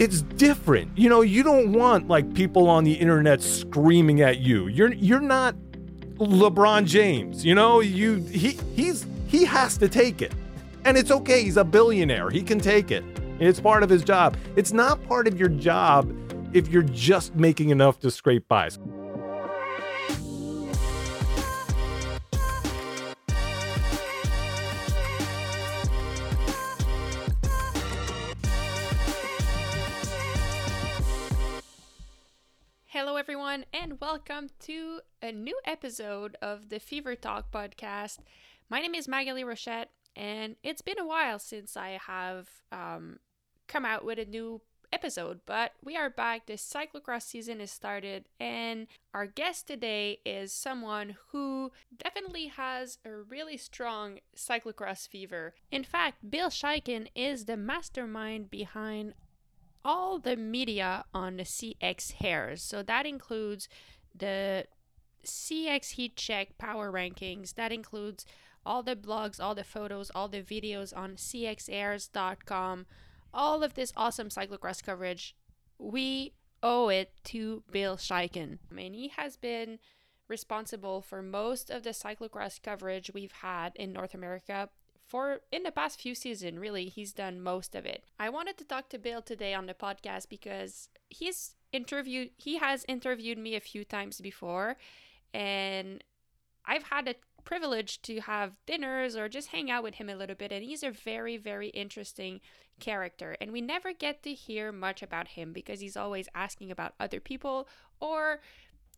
it's different. You know, you don't want like people on the internet screaming at you. You're you're not LeBron James. You know, you he he's he has to take it. And it's okay. He's a billionaire. He can take it. It's part of his job. It's not part of your job if you're just making enough to scrape by. To a new episode of the Fever Talk podcast. My name is Maghalie Rochette, and it's been a while since I have um, come out with a new episode, but we are back. The cyclocross season is started, and our guest today is someone who definitely has a really strong cyclocross fever. In fact, Bill Schieken is the mastermind behind all the media on the CX Hairs. So that includes the CX Heat Check Power Rankings. That includes all the blogs, all the photos, all the videos on cxhairs.com. All of this awesome cyclocross coverage, we owe it to Bill Schieken. I mean, he has been responsible for most of the cyclocross coverage we've had in North America for in the past few seasons really he's done most of it i wanted to talk to bill today on the podcast because he's interviewed he has interviewed me a few times before and i've had a privilege to have dinners or just hang out with him a little bit and he's a very very interesting character and we never get to hear much about him because he's always asking about other people or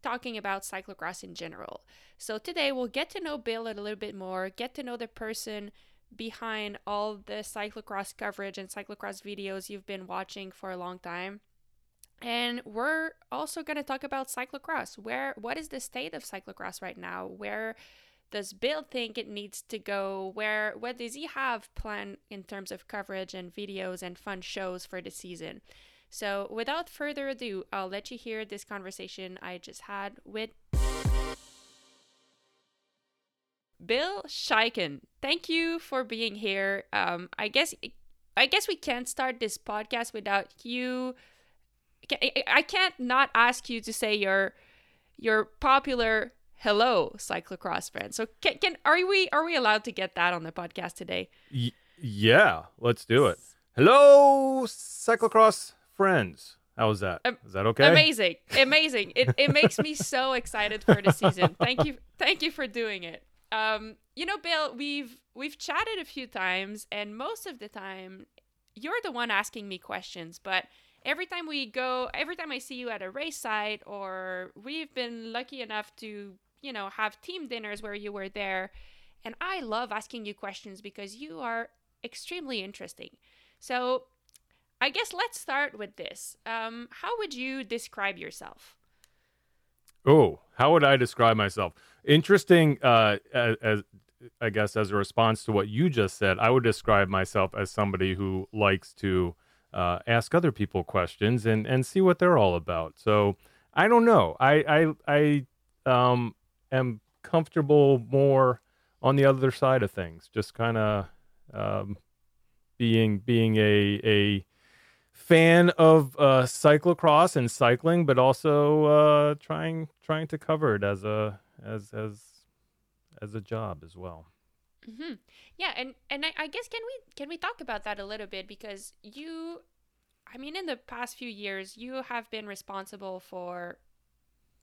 talking about cyclocross in general so today we'll get to know bill a little bit more get to know the person behind all the cyclocross coverage and cyclocross videos you've been watching for a long time. And we're also going to talk about cyclocross. Where what is the state of cyclocross right now? Where does Bill think it needs to go? Where what does he have planned in terms of coverage and videos and fun shows for the season? So, without further ado, I'll let you hear this conversation I just had with Bill Schieken, thank you for being here. Um, I guess I guess we can't start this podcast without you. I can't not ask you to say your your popular hello cyclocross friend. So can, can are we are we allowed to get that on the podcast today? Y- yeah, let's do it. Hello, cyclocross friends. How was that? Is that okay? Amazing, amazing. It it makes me so excited for the season. Thank you, thank you for doing it. Um, you know, Bill, we've we've chatted a few times, and most of the time, you're the one asking me questions. But every time we go, every time I see you at a race site, or we've been lucky enough to, you know, have team dinners where you were there, and I love asking you questions because you are extremely interesting. So, I guess let's start with this. Um, how would you describe yourself? Oh, how would I describe myself? Interesting. Uh, as, as I guess as a response to what you just said, I would describe myself as somebody who likes to uh, ask other people questions and and see what they're all about. So I don't know. I I I um am comfortable more on the other side of things, just kind of um, being being a a fan of uh, cyclocross and cycling, but also uh, trying trying to cover it as a as as as a job as well. Mm-hmm. Yeah, and and I, I guess can we can we talk about that a little bit because you, I mean, in the past few years, you have been responsible for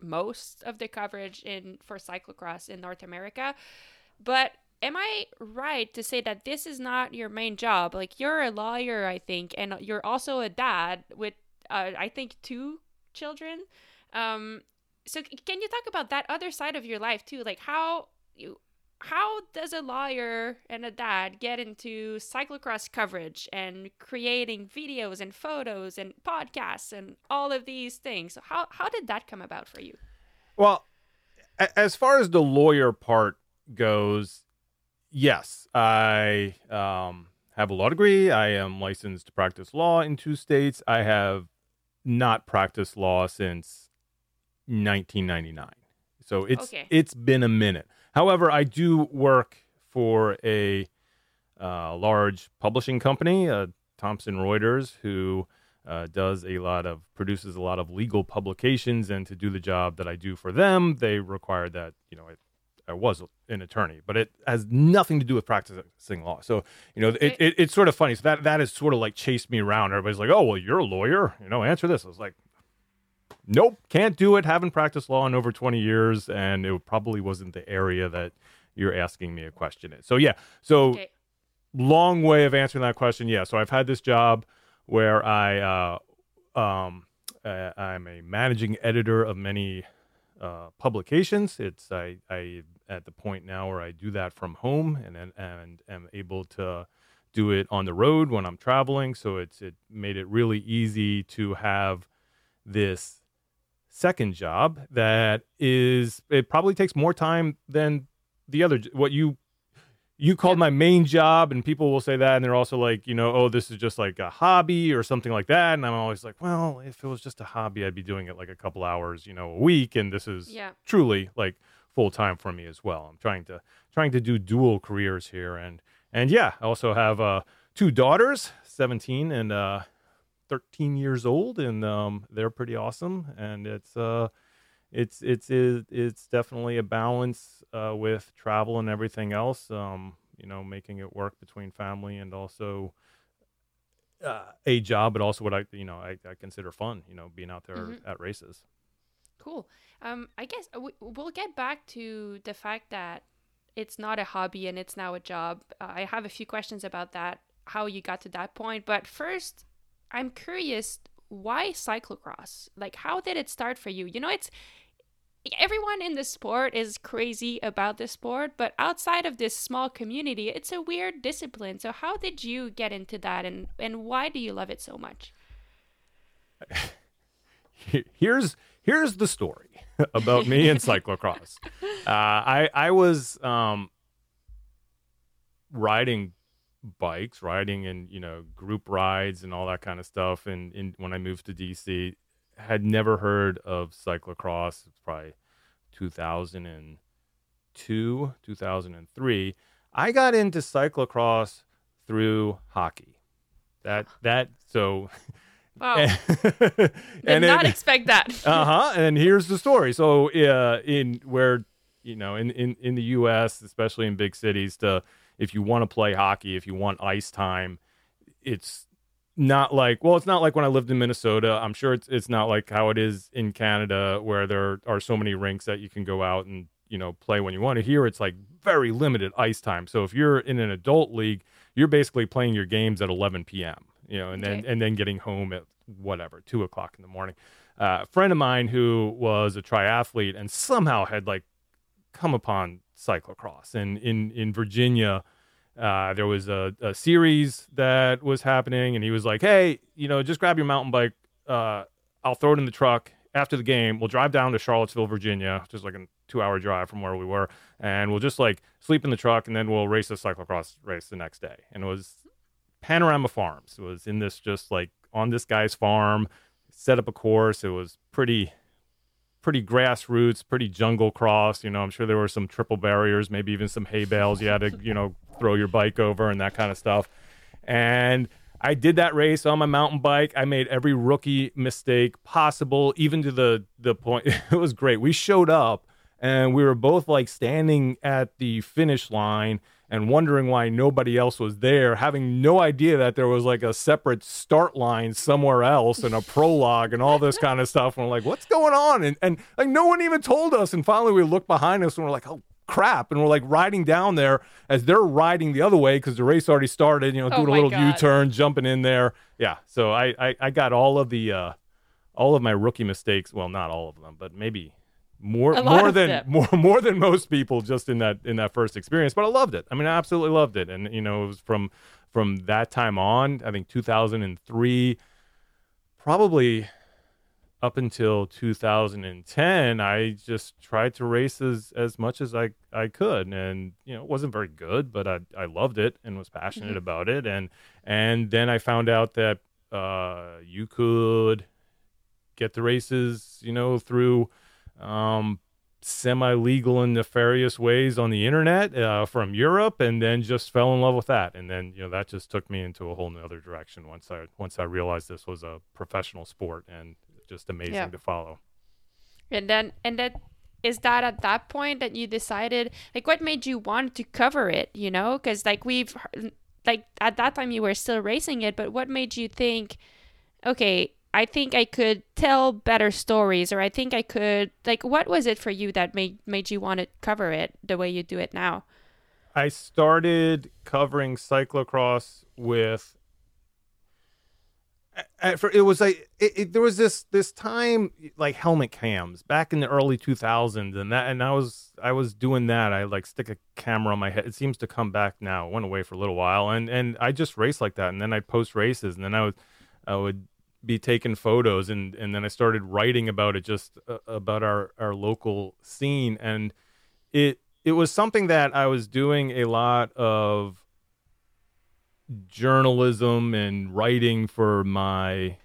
most of the coverage in for cyclocross in North America, but am I right to say that this is not your main job? Like you're a lawyer, I think, and you're also a dad with, uh, I think, two children. Um, so can you talk about that other side of your life too? Like how you, how does a lawyer and a dad get into cyclocross coverage and creating videos and photos and podcasts and all of these things? So how how did that come about for you? Well, as far as the lawyer part goes, yes, I um, have a law degree. I am licensed to practice law in two states. I have not practiced law since 1999. So it's okay. it's been a minute. However, I do work for a uh, large publishing company, uh, Thomson Reuters, who uh, does a lot of produces a lot of legal publications, and to do the job that I do for them, they required that you know I, I was an attorney, but it has nothing to do with practicing law. So you know it, it, it's sort of funny. So that that has sort of like chased me around. Everybody's like, oh well, you're a lawyer, you know, answer this. I was like. Nope, can't do it. Haven't practiced law in over 20 years, and it probably wasn't the area that you're asking me a question in. So, yeah. So, Okay. long way of answering that question. Yeah. So I've had this job where I, uh, um, uh, I'm a managing editor of many uh, publications. It's I, I at the point now where I do that from home and and, and am able to do it on the road when I'm traveling. So it's it made it really easy to have this second job that is it probably takes more time than the other what you you called my main job and people will say that and they're also like you know oh this is just like a hobby or something like that. And i'm always like well if it was just a hobby i'd be doing it like a couple hours you know a week. And this is Yeah. truly like full time for me as well. I'm trying to trying to do dual careers here. And and yeah i also have uh two daughters 17 and uh 13 years old and um they're pretty awesome and it's uh it's it's it's definitely a balance uh, with travel and everything else. Um, you know, making it work between family and also uh, a job, but also what I you know I, I consider fun. You know, being out there Mhm. at races. Cool. Um, I guess uh, we, we'll get back to the fact that it's not a hobby and it's now a job. Uh, I have a few questions about that, how you got to that point. But first, I'm curious why cyclocross? Like, how did it start for you? You know, it's everyone in the sport is crazy about the sport, but outside of this small community, it's a weird discipline. So, how did you get into that, and and why do you love it so much? here's here's the story about me and cyclocross. Uh, I I was um, riding bikes, riding and you know group rides and all that kind of stuff. And in, when I moved to DC, had never heard of cyclocross. It's probably 2002, 2003. I got into cyclocross through hockey. That that so. Wow, and did not it- expect that. uh huh. And here's the story. So, uh, in where you know, in, in in the U.S., especially in big cities, to if you want to play hockey, if you want ice time, it's not like well, it's not like when I lived in Minnesota. I'm sure it's it's not like how it is in Canada, where there are so many rinks that you can go out and you know play when you want to. Here, it's like very limited ice time. So if you're in an adult league, you're basically playing your games at 11 p.m. You know, and then Okay. and then getting home at whatever two o'clock in the morning. Uh, a friend of mine who was a triathlete and somehow had like come upon cyclocross and in in Virginia. Uh, there was a, a series that was happening, and he was like, "Hey, you know, just grab your mountain bike. Uh, I'll throw it in the truck after the game. We'll drive down to Charlottesville, Virginia, just like a two-hour drive from where we were, and we'll just like sleep in the truck, and then we'll race a cyclocross race the next day." And it was Panorama Farms. It was in this just like on this guy's farm, set up a course. It was pretty pretty grassroots, pretty jungle cross. You know, I'm sure there were some triple barriers, maybe even some hay bales you had to, you know, throw your bike over and that kind of stuff. And I did that race on my mountain bike. I made every rookie mistake possible, even to the the point it was great. We showed up and we were both like standing at the finish line and wondering why nobody else was there, having no idea that there was like a separate start line somewhere else and a prologue and all this kind of stuff. And we're like, what's going on? And and like no one even told us. And finally we looked behind us and we're like, oh crap. And we're like riding down there as they're riding the other way because the race already started, you know, Oh doing a little God. U-turn, jumping in there. Yeah. So I, I I got all of the uh all of my rookie mistakes. Well, not all of them, but maybe more more than more more than most people just in that in that first experience. But I loved it. I mean, I absolutely loved it. And you know, it was from from that time on. I think 2003, probably up until 2010, I just tried to race as, as much as I, I could. And, you know, it wasn't very good, but I, I loved it and was passionate Mhm. about it. And, and then I found out that, uh, you could get the races, you know, through, um, semi-legal and nefarious ways on the internet uh, from Europe, and then just fell in love with that. And then you know that just took me into a whole other direction once I once I realized this was a professional sport and just amazing Yeah. to follow. And then and that is that at that point that you decided like what made you want to cover it, you know? Cuz like we've like at that time you were still racing it, but what made you think okay, I think I could tell better stories or I think I could like what was it for you that made made you want to cover it the way you do it now? I started covering cyclocross with. I- for- It was like it, it, there was this this time like helmet cams back in the early 2000s and that and I was I was doing that I like stick a camera on my head it seems to come back now it went away for a little while and and I just raced like that and then I'd post races and then I would I would be taking photos and and then I started writing about it just uh, about our our local scene and it it was something that I was doing a lot of journalism and writing for my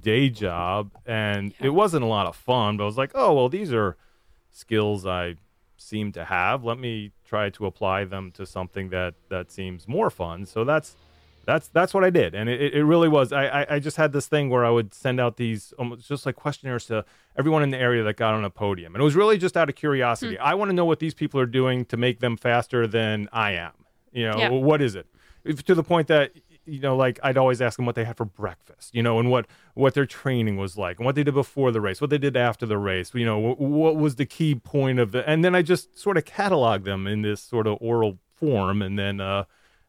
day job and Yeah. it wasn't a lot of fun but I was like oh well these are skills I seem to have let me try to apply them to something that that seems more fun so that's that's that's what I did, and it, it really was. I, I I just had this thing where I would send out these almost just like questionnaires to everyone in the area that got on a podium, and it was really just out of curiosity. I want to know what these people are doing to make them faster than I am. You know, Yeah. what is it? If, to the point that you know, like I'd always ask them what they had for breakfast, you know, and what what their training was like, and what they did before the race, what they did after the race, you know, what, what was the key point of the, and then I just sort of catalog them in this sort of oral form, and then. uh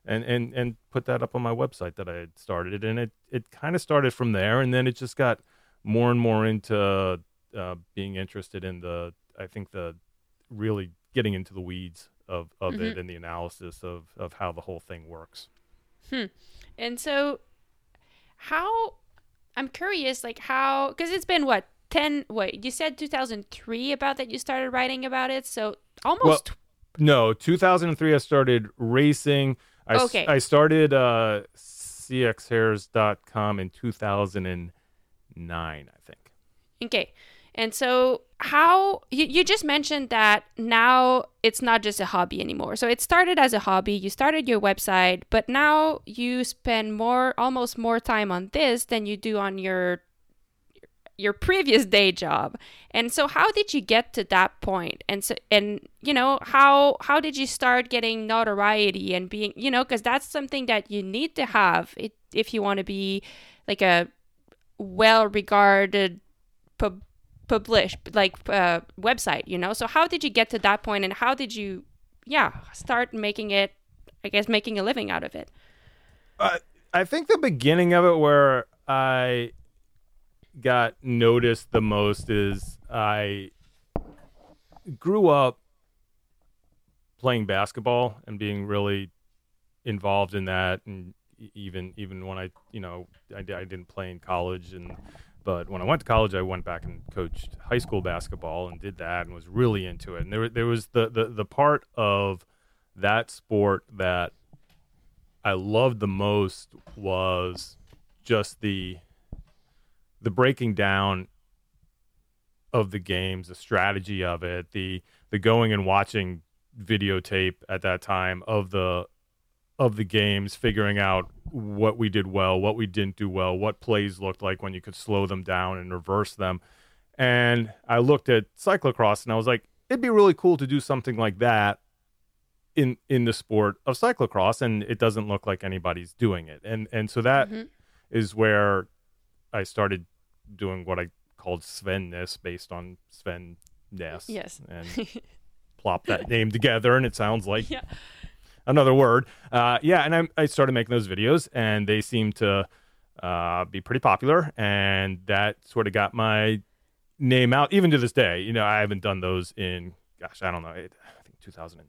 and and and put that up on my website that I had started, and it it kind of started from there, and then it just got more and more into uh, being interested in the I think the really getting into the weeds of of it and the analysis of of how the whole thing works. Hmm. And so, how I'm curious, like how because it's been what ten? Wait, you said 2003 about that you started writing about it, so almost. Well, No, 2003 I started racing. I, Okay. I started uh, cxhairs.com in 2009, I think. okay, and so how you you just mentioned that now it's not just a hobby anymore. So it started as a hobby. You started your website, but now you spend more, almost more time on this than you do on your your previous day job. And so how did you get to that point? and so and you know how how did you start getting notoriety and being you know because that's something that you need to have it, if you want to be like a well regarded pub publish like uh, website you know? So how did you get to that point and how did you yeah start making it i guess making a living out of it? Uh, I think the beginning of it where I got noticed the most is I grew up playing basketball and being really involved in that and even even when I you know I, I didn't play in college and but when I went to college I went back and coached high school basketball and did that and was really into it. And there there was the the, the part of that sport that I loved the most was just the the breaking down of the games, the strategy of it, the the going and watching videotape at that time of the of the games, figuring out what we did well, what we didn't do well, what plays looked like when you could slow them down and reverse them. And I looked at cyclocross and I was like, it'd be really cool to do something like that in in the sport of cyclocross and it doesn't look like anybody's doing it. And and so that is Mhm. where I started doing what I called Svenness based on Sven Nys. yes And plop that name together and it sounds like yeah another word. Uh, yeah, and I, I started making those videos, and they seemed to uh, be pretty popular, and that sort of got my name out. Even to this day, you know, I haven't done those in, gosh, I don't know, it, I think 2000.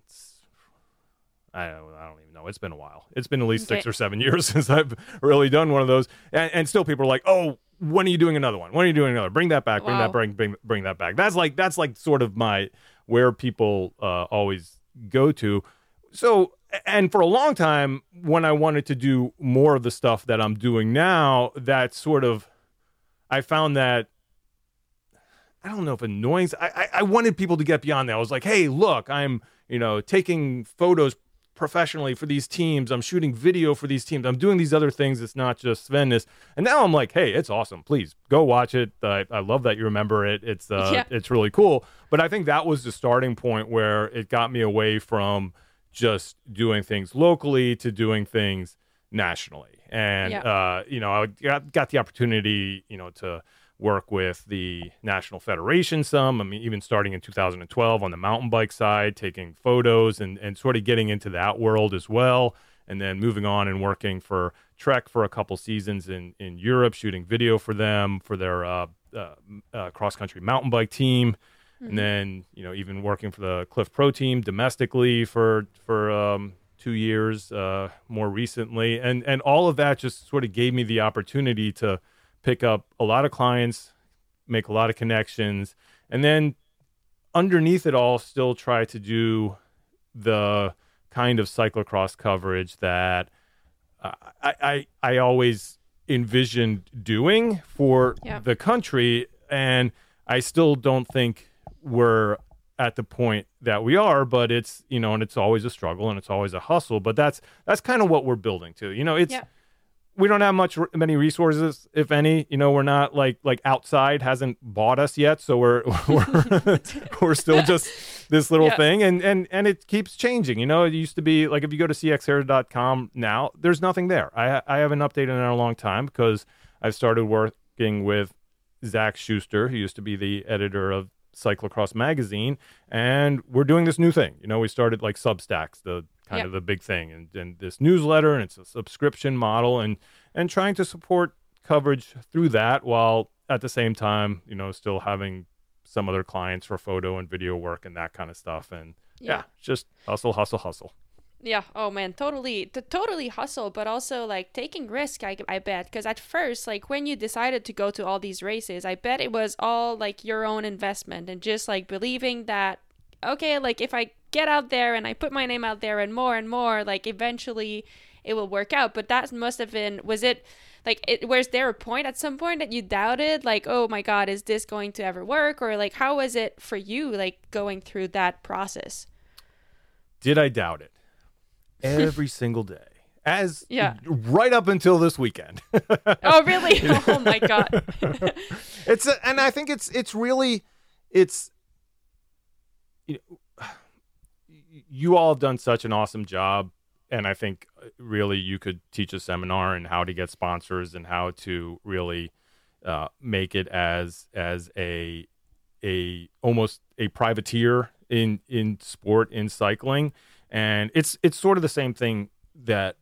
I don't, I don't even know. It's been a while. It's been at least six Okay. or seven years since I've really done one of those, and, and still people are like, "Oh, when are you doing another one? When are you doing another? Bring that back. Bring Wow. that. Bring bring bring that back." That's like that's like sort of my where people uh, always go to. So, and for a long time, when I wanted to do more of the stuff that I'm doing now, that sort of, I found that I don't know if annoying. I, I I wanted people to get beyond that. I was like, hey, look, I'm you know taking photos professionally for these teams. I'm shooting video for these teams. I'm doing these other things. It's not just Svenness. And now I'm like, hey, it's awesome. Please go watch it. I, I love that you remember it. It's uh, yeah. it's really cool. But I think that was the starting point where it got me away from just doing things locally to doing things nationally. And yeah. uh, you know, I got, got the opportunity, you know, to work with the National Federation some. I mean, even starting in 2012 on the mountain bike side, taking photos and, and sort of getting into that world as well. And then moving on and working for Trek for a couple seasons in, in Europe, shooting video for them for their uh, uh, uh, cross country mountain bike team. Mm-hmm. And then, you know, even working for the Clif Pro team domestically for, for, um, two years uh, more recently and and all of that just sort of gave me the opportunity to pick up a lot of clients, make a lot of connections, and then underneath it all, still try to do the kind of cyclocross coverage that uh, I, I, I always envisioned doing for the country, and I still don't think we're at the point that we are but it's you know and it's always a struggle and it's always a hustle but that's that's kind of what we're building to you know? It's we don't have much many resources if any. You know we're not like like outside hasn't bought us yet so we're we're, we're still just this little yeah. thing and and and it keeps changing. You know it used to be like if you go to cxair.com now there's nothing there. I i haven't updated in a long time because i've started working with zach schuster who used to be the editor of cyclocross magazine and we're doing this new thing. You know we started like substacks the kind yep. of the big thing. And, and this newsletter and it's a subscription model and and trying to support coverage through that while at the same time you know still having some other clients for photo and video work and that kind of stuff. And yeah, yeah just hustle hustle hustle. Yeah. Oh man. Totally t- totally hustle but also like taking risk i, I bet. Because at first like when you decided to go to all these races i bet it was all like your own investment and just like believing that okay like if i get out there and I put my name out there and more and more, like eventually it will work out. But that must have been, was it like, it, was there a point at some point that you doubted, like, oh my God, is this going to ever work? Or like, how was it for you, like going through that process? Did I doubt it? Every single day. As yeah, right up until this weekend. oh really? oh my god! it's a, and I think it's it's really it's you know, you all have done such an awesome job and I think uh, really you could teach a seminar and how to get sponsors and how to really uh, make it as as a a almost a privateer in in sport in cycling, and it's it's sort of the same thing that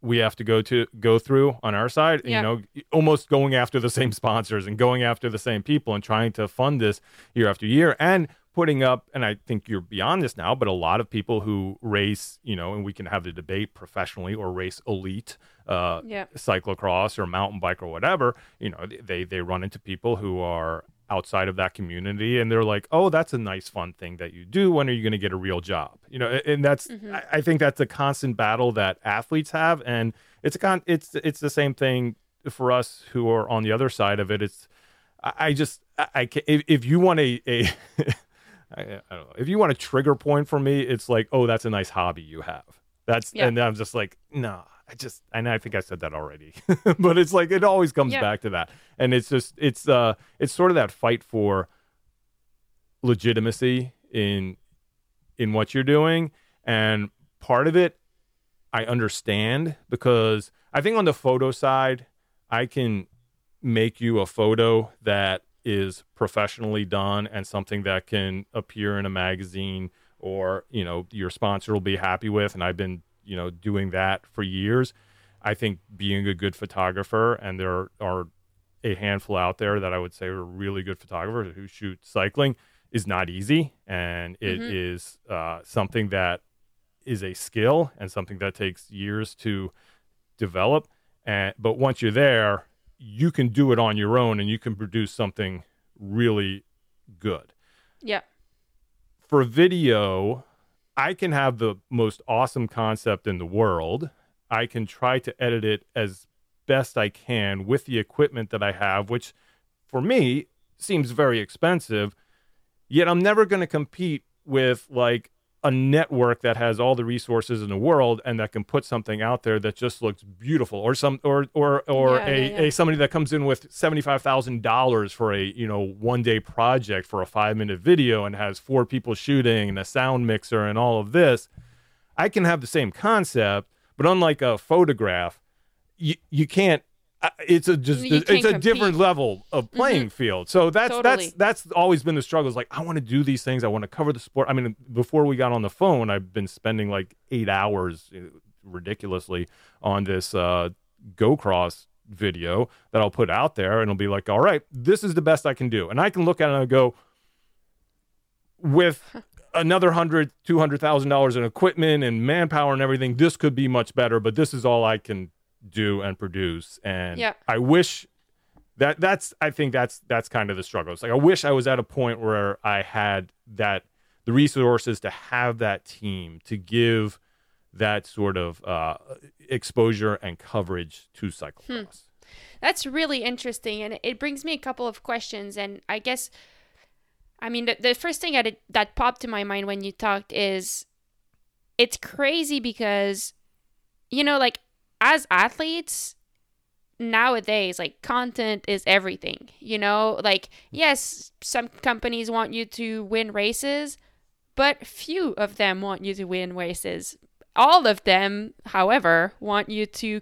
we have to go to go through on our side yeah. you know almost going after the same sponsors and going after the same people and trying to fund this year after year and putting up, and I think you're beyond this now, but a lot of people who race, you know, and we can have the debate professionally or race elite uh, yeah. cyclocross or mountain bike or whatever, you know, they they run into people who are outside of that community and they're like oh that's a nice fun thing that you do when are you going to get a real job you know and that's mm-hmm. I, I, think that's a constant battle that athletes have and it's a con it's it's the same thing for us who are on the other side of it it's i, I just i, I can, if, if you want a, a I, I, don't know. If you want a trigger point for me, it's like, oh, that's a nice hobby you have. That's yeah. and I'm just like, no, nah, I just and I think I said that already. but it's like it always comes yeah. back to that. And it's just it's uh it's sort of that fight for legitimacy in in what you're doing. And part of it I understand because I think on the photo side, I can make you a photo that is professionally done and something that can appear in a magazine or you know your sponsor will be happy with and i've been you know doing that for years i think being a good photographer and there are a handful out there that i would say are really good photographers who shoot cycling is not easy and it mm-hmm. is uh, something that is a skill and something that takes years to develop and but once you're there you can do it on your own and you can produce something really good. Yeah. For video, I can have the most awesome concept in the world. I can try to edit it as best I can with the equipment that I have, which for me seems very expensive. Yet I'm never going to compete with like a network that has all the resources in the world and that can put something out there that just looks beautiful or some or or or Yeah, a, yeah, yeah. a somebody that comes in with $75,000 for a you know one day project for a 5 minute video and has four people shooting and a sound mixer and all of this I can have the same concept but unlike a photograph you you can't it's a just You it's a different level of playing field. So that's Totally. that's that's always been the struggle is like i want to do these things i want to cover the sport. I mean before we got on the phone i've been spending like eight hours uh, ridiculously on this uh go cross video that i'll put out there and it'll be like all right this is the best i can do. And i can look at it and go with another hundred two hundred thousand dollars in equipment and manpower and everything this could be much better but this is all i can do and produce and Yeah. i wish that that's i think that's that's kind of the struggle it's like i wish i was at a point where i had that the resources to have that team to give that sort of uh, exposure and coverage to cyclocross That's really interesting, and it brings me a couple of questions. And I guess, I mean, the, the first thing that that popped to my mind when you talked is, it's crazy because, you know, like as athletes nowadays, like content is everything. You know, like yes, some companies want you to win races, but few of them want you to win races. All of them, however, want you to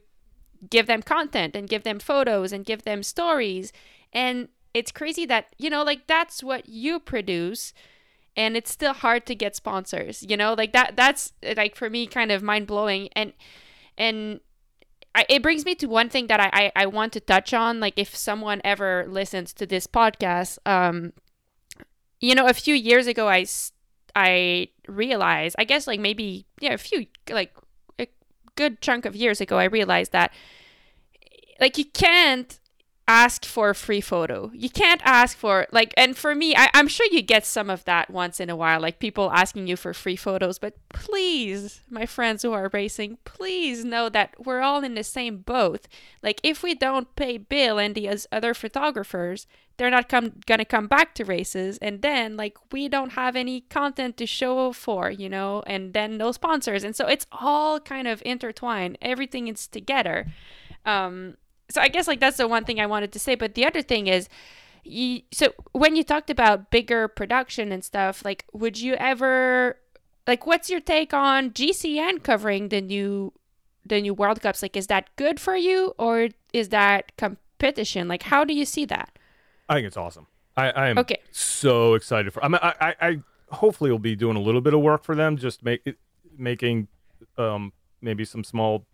give them content and give them photos and give them stories. And it's crazy that, you know, like that's what you produce and it's still hard to get sponsors. You know, like that that's like for me kind of mind blowing and and I, it brings me to one thing that I, I, I want to touch on. Like if someone ever listens to this podcast, um, you know, a few years ago, I, I realized, I guess like maybe, yeah, a few, like a good chunk of years ago, I realized that like you can't ask for a free photo. You can't ask for like and for me, I, I'm sure you get some of that once in a while, like people asking you for free photos, but please, my friends who are racing, please know that we're all in the same boat. Like if we don't pay Bill and the other photographers, they're not come gonna come back to races and then like we don't have any content to show for, you know, and then no sponsors. And so it's all kind of intertwined. Everything is together. Um so I guess like that's the one thing I wanted to say. But the other thing is, you, so when you talked about bigger production and stuff, like would you ever, like, what's your take on GCN covering the new, the new World Cups? Like, is that good for you or is that competition? Like, how do you see that? I think it's awesome. I, I am Okay. so excited for. I mean, I, I, I hopefully will be doing a little bit of work for them, just make making um, maybe some small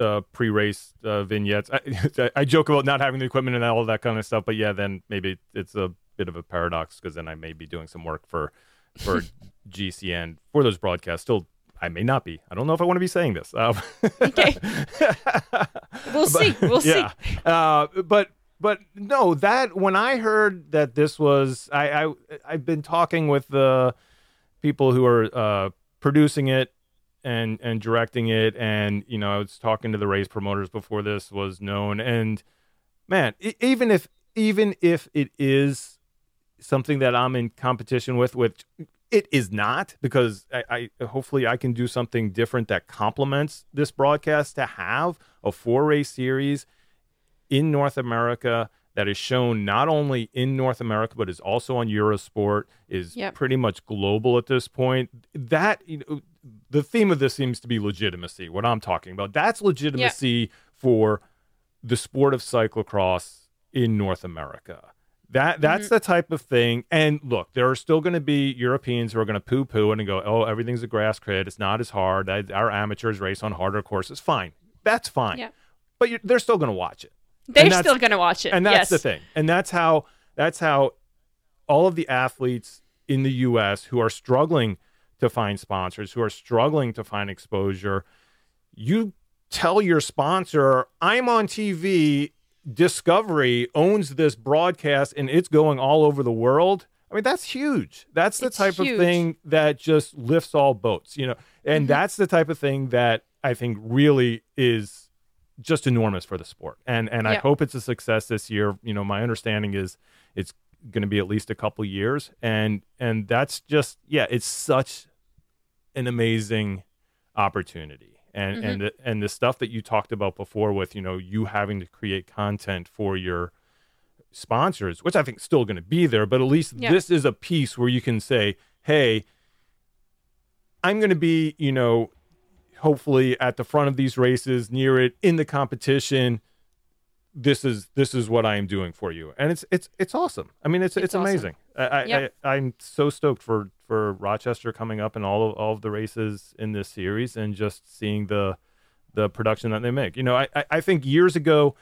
uh, pre-race uh, vignettes. I, I joke about not having the equipment and all that kind of stuff, but yeah, then maybe it's a bit of a paradox because then I may be doing some work for for GCN for those broadcasts. Still, I may not be. I don't know if I want to be saying this. Um, Okay. We'll see. We'll yeah. Uh, but but no, that when I heard that this was, I, I I've been talking with the people who are uh, producing it and and directing it, and you know I was talking to the race promoters before this was known, and man, even if even if it is something that I'm in competition with, which it is not, because I, I hopefully I can do something different that complements this broadcast to have a four race series in North America that is shown not only in North America but is also on Eurosport is Yep. pretty much global at this point. That you know, the theme of this seems to be legitimacy. What I'm talking about that's legitimacy for the sport of cyclocross in North America. That that's mm-hmm. the type of thing. And look, there are still going to be Europeans who are going to poo poo and go, "Oh, everything's a grass crit. It's not as hard. That- Our amateurs race on harder courses. Fine, that's fine. Yeah. But they're still going to watch it They're still gonna watch it. and that's yes. the thing and that's how that's how all of the athletes in the us who are struggling to find sponsors who are struggling to find exposure you tell your sponsor i'm on tv discovery owns this broadcast and it's going all over the world. I mean that's huge. That's the It's type huge. of thing that just lifts all boats you know? And Mm-hmm. that's the type of thing that i think really is just enormous for the sport. And and i hope it's a success this year. You know my understanding is it's going to be at least a couple years, and and that's just yeah, it's such an amazing opportunity. And Mhm. and the, and the stuff that you talked about before with you know you having to create content for your sponsors, which I think is still going to be there, but at least Yeah. this is a piece where you can say, hey, I'm going to be, you know, hopefully at the front of these races, near it, in the competition. This is this is what I am doing for you, and it's it's it's awesome. I mean, it's it's, It's awesome. amazing. I, I, Yeah. I I'm so stoked for for Rochester coming up in all of, all of the races in this series, and just seeing the the production that they make. You know, I I, I think years ago.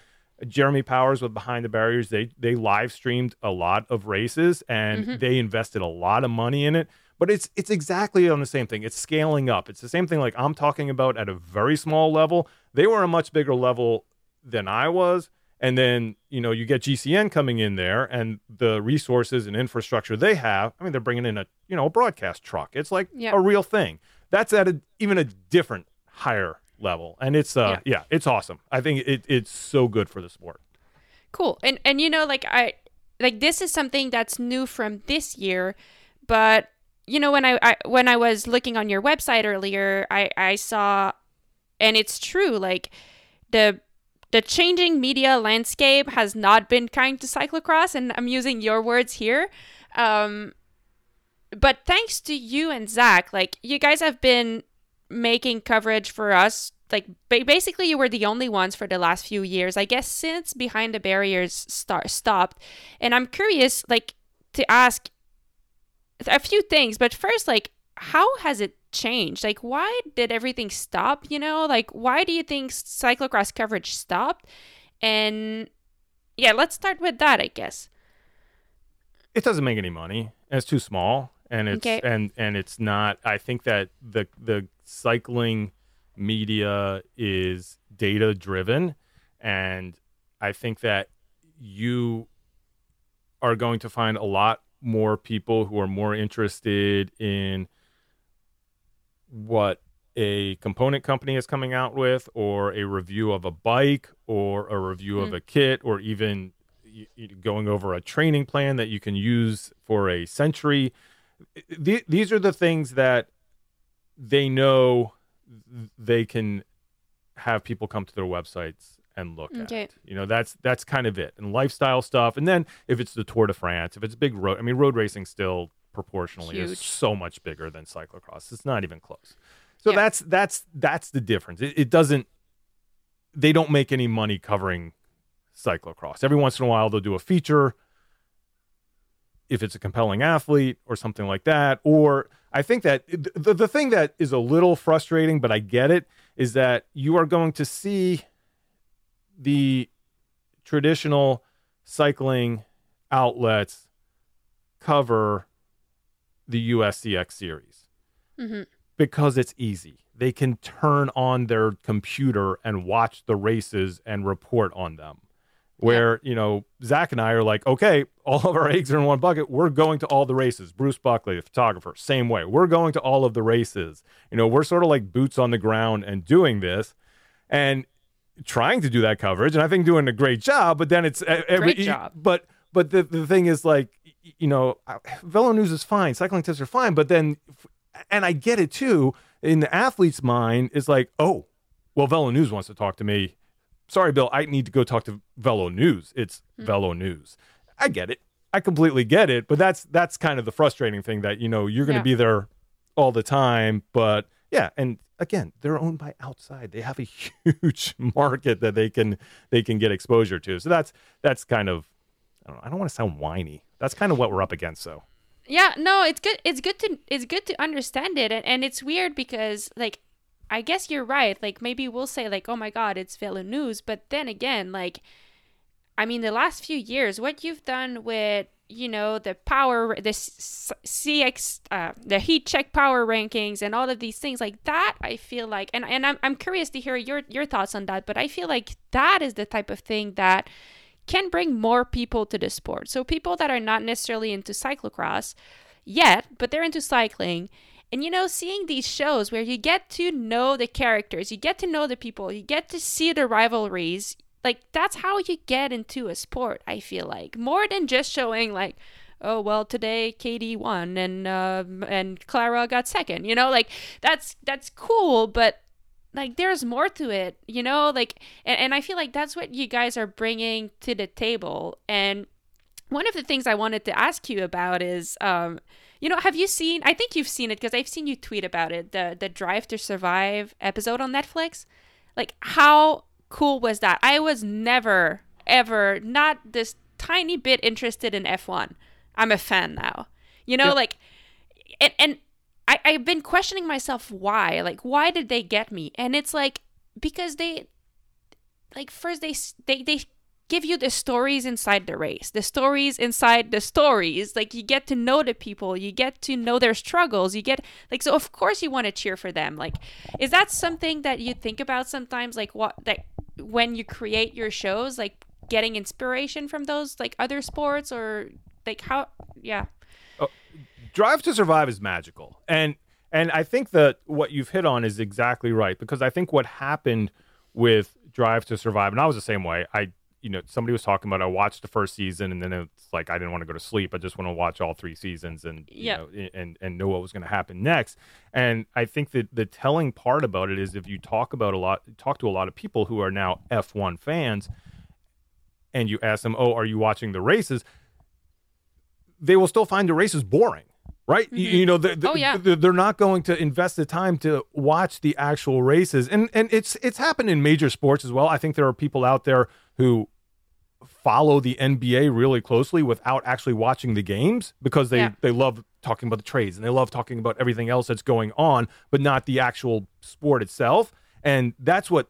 Jeremy Powers with Behind the Barriers, they they live streamed a lot of races and Mhm. they invested a lot of money in it. But it's it's exactly on the same thing. It's scaling up. It's the same thing like I'm talking about at a very small level. They were a much bigger level than I was. And then, you know, you get GCN coming in there and the resources and infrastructure they have. I mean, they're bringing in a, you know, a broadcast truck. It's like Yeah. a real thing. That's at a, even a different higher level. And it's, uh, yeah, it's awesome. I think it, it's so good for the sport. cool and and you know like i like this is something that's new from this year but you know when I, I when i was looking on your website earlier i i saw and it's true like the the changing media landscape has not been kind to cyclocross and i'm using your words here. Um but thanks to you and zach like you guys have been making coverage for us. Like ba- basically you were the only ones for the last few years i guess since behind the barriers start stopped. And i'm curious like to ask a few things but first like how has it changed? Like why did everything stop you know? Like why do you think cyclocross coverage stopped? And yeah let's start with that i guess. It doesn't make any money it's too small and it's Okay. and and it's not i think that the the cycling media is data driven and i think that you are going to find a lot more people who are more interested in what a component company is coming out with or a review of a bike or a review of Mm. a kit or even going over a training plan that you can use for a century these are the things that they know they can have people come to their websites and look Okay. at you know that's that's kind of it and lifestyle stuff and then if it's the tour de france if it's big road i mean road racing still proportionally Huge. is so much bigger than cyclocross. It's not even close. So Yeah. that's that's that's the difference. It, it doesn't they don't make any money covering cyclocross. Every once in a while they'll do a feature if it's a compelling athlete or something like that. Or i think that the, the thing that is a little frustrating but i get it is that you are going to see the traditional cycling outlets cover the USCX series mm-hmm. because it's easy. They can turn on their computer and watch the races and report on them. Where, you know, Zach and I are like, okay, all of our eggs are in one bucket. We're going to all the races. Bruce Buckley, the photographer, same way. We're going to all of the races. You know, we're sort of like boots on the ground and doing this and trying to do that coverage. And I think doing a great job, but then it's every, Great job. But, but the, the thing is like, you know, Velo News is fine. Cycling tips are fine. But then, and I get it too, in the athlete's mind is like, oh, well, Velo News wants to talk to me. Sorry, Bill, I need to go talk to Velo News. It's hmm. Velo News. I get it. I completely get it. But that's that's kind of the frustrating thing that you know you're going to Yeah. be there all the time. But yeah, and again, they're owned by outside. They have a huge market that they can they can get exposure to. So that's that's kind of I don't, know, I don't want to sound whiny. That's kind of what we're up against. So Yeah, no, it's good. It's good to it's good to understand it, and, and it's weird because like I guess you're right. Like maybe we'll say like, oh my god, it's Velo News, but then again, like I mean, the last few years, what you've done with you know the power, the CX, uh, the heat check power rankings, and all of these things like that, I feel like, and and I'm I'm curious to hear your your thoughts on that, but I feel like that is the type of thing that can bring more people to the sport. So people that are not necessarily into cyclocross yet, but they're into cycling. And you know, seeing these shows where you get to know the characters, you get to know the people, you get to see the rivalries, like that's how you get into a sport i feel like more than just showing like oh well today katie won and uh, and clara got second you know like that's that's cool but like there's more to it you know? Like and, and i feel like that's what you guys are bringing to the table. And one of the things i wanted to ask you about is um you know have you seen i think you've seen it because i've seen you tweet about it the the drive to survive episode on netflix. Like how cool was that? I was never ever not this tiny bit interested in f1 i'm a fan now. You know like and and I, I've been questioning myself why. Like, why did they get me? And it's like because they, like, first they they they give you the stories inside the race, the stories inside the stories. Like, you get to know the people, you get to know their struggles. You get like, so of course you want to cheer for them. Like, is that something that you think about sometimes? Like, what that when you create your shows, like getting inspiration from those like other sports or like how? Yeah. Drive to Survive is magical, and and I think that what you've hit on is exactly right because I think what happened with Drive to Survive, and I was the same way. I you know somebody was talking about I watched the first season and then it's like I didn't want to go to sleep. I just want to watch all three seasons and you Yeah. know and and know what was going to happen next. And I think that the telling part about it is if you talk about a lot talk to a lot of people who are now F1 fans and you ask them, "Oh, are you watching the races?" they will still find the races boring, right? You, mm-hmm. you know, the, the, Oh, yeah. the- they're not going to invest the time to watch the actual races, and and it's it's happened in major sports as well. I think there are people out there who follow the NBA really closely without actually watching the games because they Yeah. they love talking about the trades and they love talking about everything else that's going on, but not the actual sport itself. And that's what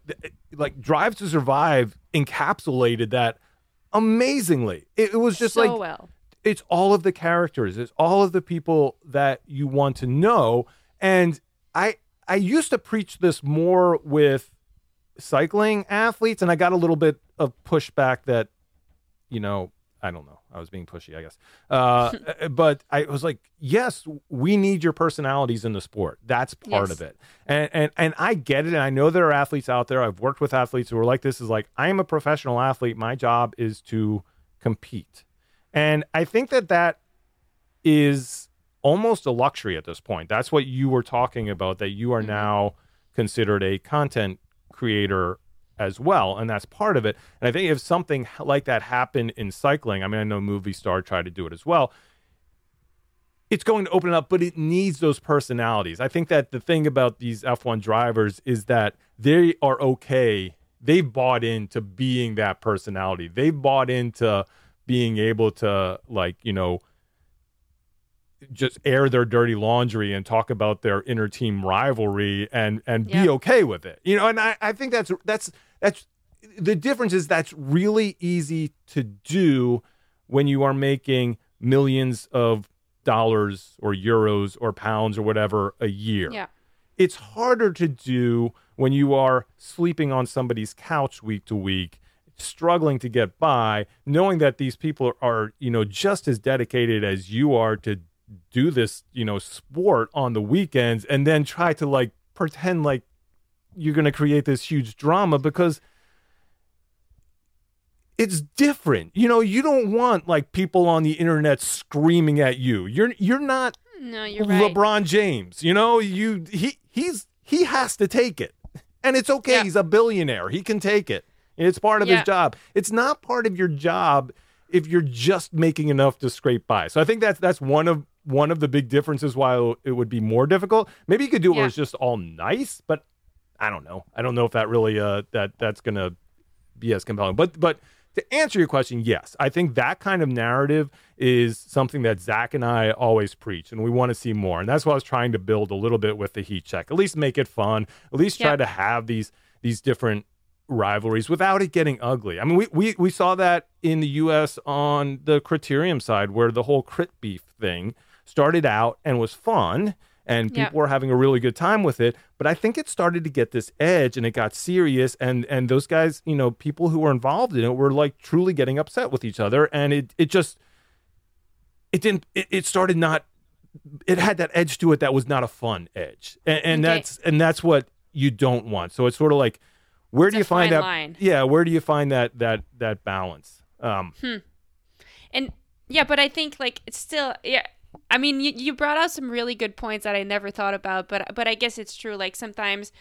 like Drive to Survive encapsulated that amazingly. It, it was just so like well. It's all of the characters. It's all of the people that you want to know. And i i used to preach this more with cycling athletes and i got a little bit of pushback that you know i don't know. I was being pushy i guess. Uh, but i was like yes we need your personalities in the sport. That's part Yes. of it. And, and and i get it and i know there are athletes out there. I've worked with athletes who are like this is like i am a professional athlete. My job is to compete and I think that that is almost a luxury at this point. That's what you were talking about, that you are Mhm. now considered a content creator as well. And that's part of it. And I think if something like that happened in cycling, I mean, I know Movistar tried to do it as well. It's going to open it up, but it needs those personalities. I think that the thing about these F1 drivers is that they are okay. They've bought into being that personality. They've bought into being able to like you know just air their dirty laundry and talk about their inner team rivalry and and Yeah. be okay with it you know and I, I think that's that's that's the difference is that's really easy to do when you are making millions of dollars or euros or pounds or whatever a year Yeah. it's harder to do when you are sleeping on somebody's couch week to week struggling to get by knowing that these people are, you know just as dedicated as you are to do this you know sport on the weekends and then try to like pretend like you're going to create this huge drama because it's different you know you don't want like people on the internet screaming at you you're you're not No, you're right. LeBron James. You know, you he he's he has to take it. And it's okay. Yeah. He's a billionaire. He can take it. It's part of Yeah. his job. It's not part of your job if you're just making enough to scrape by. So I think that's that's one of one of the big differences why it would be more difficult. Maybe you could do it where it's just all nice, but I don't know. I don't know if that really uh that that's going to be as compelling. But but to answer your question, yes, I think that kind of narrative is something that Zach and I always preach, and we want to see more. And that's what I was trying to build a little bit with the heat check. At least make it fun. At least try Yep. to have these these different rivalries without it getting ugly. I mean, we we we saw that in the U.S. on the Criterium side, where the whole crit beef thing started out and was fun. And people Yeah. were having a really good time with it, but I think it started to get this edge, and it got serious. And and those guys, you know, people who were involved in it were like truly getting upset with each other, and it it just it didn't it, it started not it had that edge to it that was not a fun edge and, and Okay. that's and that's what you don't want so it's sort of like where It's do you find that? line. Yeah, where do you find that that that balance? Um, And yeah, but I think like it's still yeah. I mean, you, you brought out some really good points that I never thought about, but but I guess it's true. Like sometimes,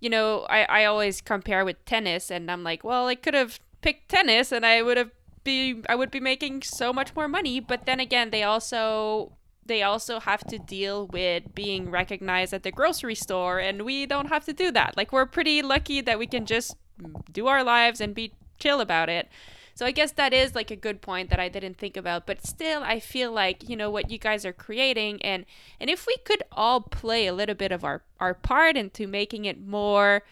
you know, I I always compare with tennis, and I'm like, well, I could have picked tennis, and I would have be I would be making so much more money. But then again, they also they also have to deal with being recognized at the grocery store, and we don't have to do that. Like we're pretty lucky that we can just do our lives and be chill about it. So I guess that is like a good point that I didn't think about, but still I feel like, you know, what you guys are creating and and if we could all play a little bit of our our part into making it more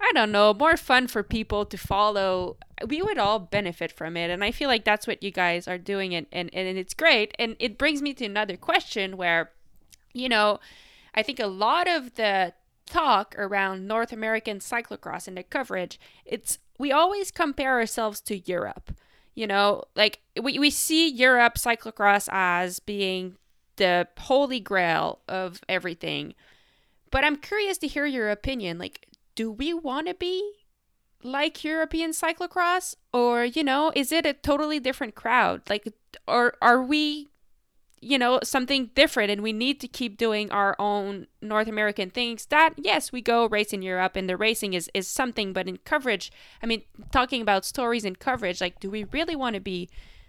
I don't know, more fun for people to follow, we would all benefit from it. And I feel like that's what you guys are doing and and, and it's great. And it brings me to another question where you know, I think a lot of the talk around North American cyclocross and the coverage, it's we always compare ourselves to Europe. You know, like we, we see Europe cyclocross as being the holy grail of everything. But I'm curious to hear your opinion. Like, do we want to be like European cyclocross? Or, you know, is it a totally different crowd? Like, or are we you know something different and we need to keep doing our own north american things that yes we go race in europe and the racing is is something but in coverage i mean talking about stories and coverage like do we really want to be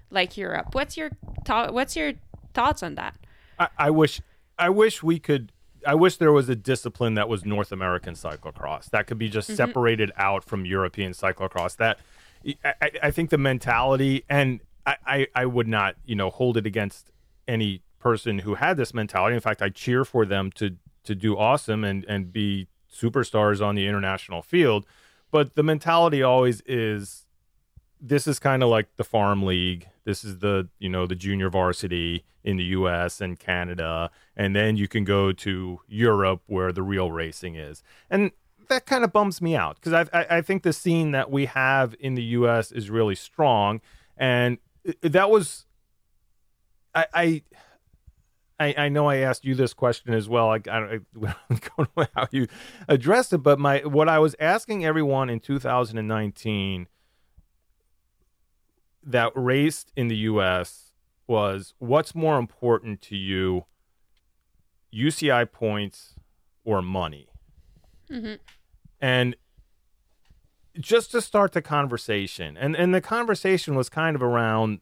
like europe what's your thought what's your thoughts on that I, I wish I wish we could I wish there was a discipline that was North American cyclocross that could be just mm-hmm. separated out from European cyclocross. That I, I- I think the mentality and I, I, I would not, you know, hold it against any person who had this mentality. In fact, I cheer for them to to do awesome and and be superstars on the international field. But the mentality always is this is kind of like the farm league. This is the you know the junior varsity in the U.S. and Canada, and then you can go to Europe where the real racing is, and that kind of bums me out because I, I I think the scene that we have in the U.S. is really strong, and that was I. I I, I know I asked you this question as well. I, I I don't know how you addressed it, but my what I was asking everyone in 2019 that raced in the U.S. was what's more important to you, UCI points or money? Mhm. And just to start the conversation, and, and the conversation was kind of around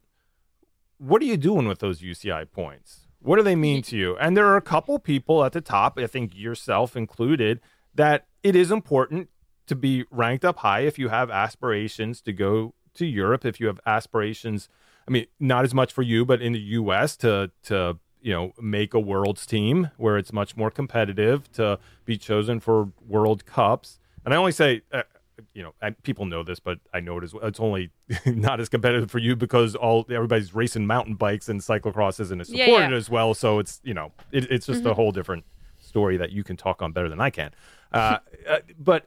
what are you doing with those UCI points? What do they mean to you? And there are a couple people at the top, I think yourself included, that it is important to be ranked up high if you have aspirations to go to Europe, if you have aspirations, I mean, not as much for you, but in the US to to you know make a world's team where it's much more competitive to be chosen for world cups. And I only say uh, you know, people know this, but I know it as well. It's only not as competitive for you because all everybody's racing mountain bikes and cyclocross isn't as supported yeah. as well. So it's you know, it, it's just a whole different story that you can talk on better than I can. Uh, uh, but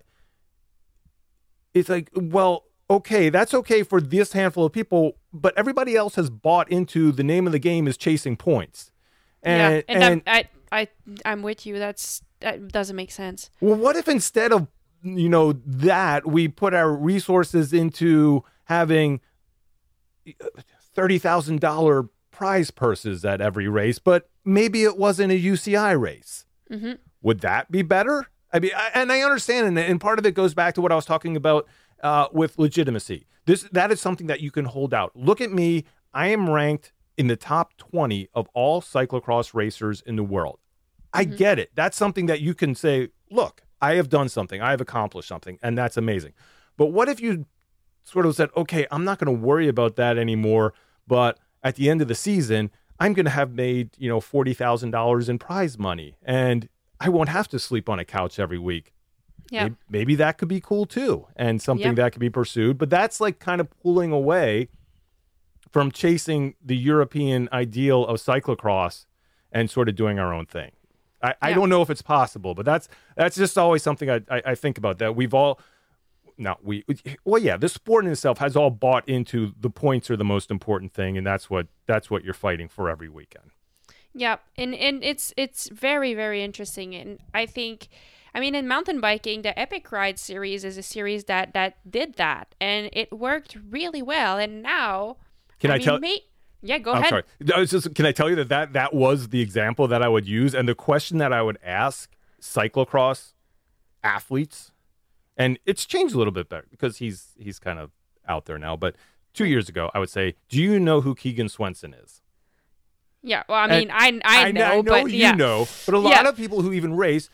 it's like, well, okay, that's okay for this handful of people, but everybody else has bought into the name of the game is chasing points. And, yeah and, and I'm, I I I'm with you that's that doesn't make sense Well, what if instead of you know that we put our resources into having thirty thousand dollar prize purses at every race, but maybe it wasn't a UCI race? Mhm. Would that be better? I mean, I, and I understand, and, and part of it goes back to what I was talking about uh, with legitimacy. This that is something that you can hold out. Look at me; I am ranked in the top twenty of all cyclocross racers in the world. I get it. That's something that you can say, look, I have done something, I have accomplished something, and that's amazing. But what if you sort of said, okay, I'm not going to worry about that anymore, but at the end of the season, I'm going to have made, you know, $40,000 in prize money and I won't have to sleep on a couch every week. Yeah Maybe, maybe that could be cool too and something Yep. that could be pursued, but that's like kind of pulling away from chasing the European ideal of cyclocross and sort of doing our own thing. I, I don't know if it's possible, but that's that's just always something I, I, I think about that we've all not we well yeah the sport in itself has all bought into the points are the most important thing and that's what that's what you're fighting for every weekend Yeah, and and it's it's very very interesting, and I think I mean, in mountain biking, the Epic Ride series is a series that that did that, and it worked really well. And now, Can I mean, tell- may- yeah, go I'm ahead. sorry. I was just, can I tell you that, that that was the example that I would use and the question that I would ask cyclocross athletes, and it's changed a little bit better because he's he's kind of out there now. But two years ago, I would say, "Do you know who Keegan Swenson is?" Yeah, well, I And mean, I I know, I know but you yeah. know, but a lot Yeah. of people who even race,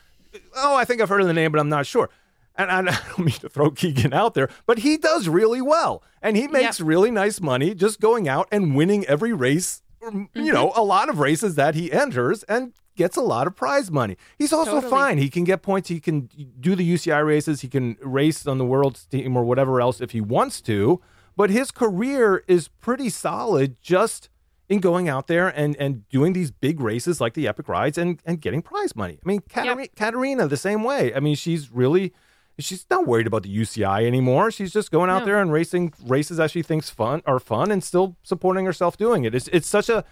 oh, I think I've heard of the name, but I'm not sure. And I don't mean to throw Keegan out there, but he does really well, and he makes really nice money just going out and winning every race. or, Mm-hmm. You know, a lot of races that he enters and gets a lot of prize money. He's also Totally. fine. He can get points. He can do the UCI races. He can race on the world's team or whatever else if he wants to. But his career is pretty solid just in going out there and, and doing these big races like the Epic Rides and, and getting prize money. I mean, Katarina, Katarina, the same way. I mean, she's really, she's not worried about the UCI anymore. She's just going out No. there and racing races that she thinks fun are fun and still supporting herself doing it. It's, it's such a,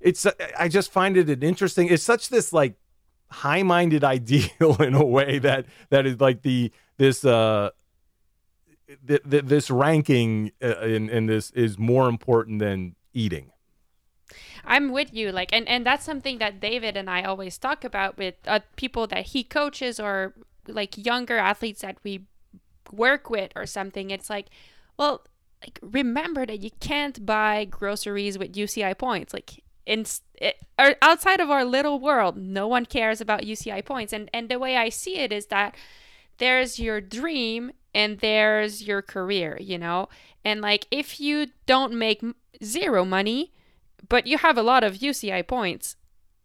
it's, I just find it an interesting, it's such this like high-minded ideal in a way that, that is like the, this, uh, th- th- this ranking uh, in, in this is more important than eating. I'm with you. Like, and and that's something that David and I always talk about with uh, people that he coaches or like younger athletes that we work with or something. It's like, well, like remember that you can't buy groceries with UCI points. Like in it, or outside of our little world, no one cares about UCI points. And and the way I see it is that there's your dream and there's your career, you know? And like if you don't make zero money, but you have a lot of UCI points,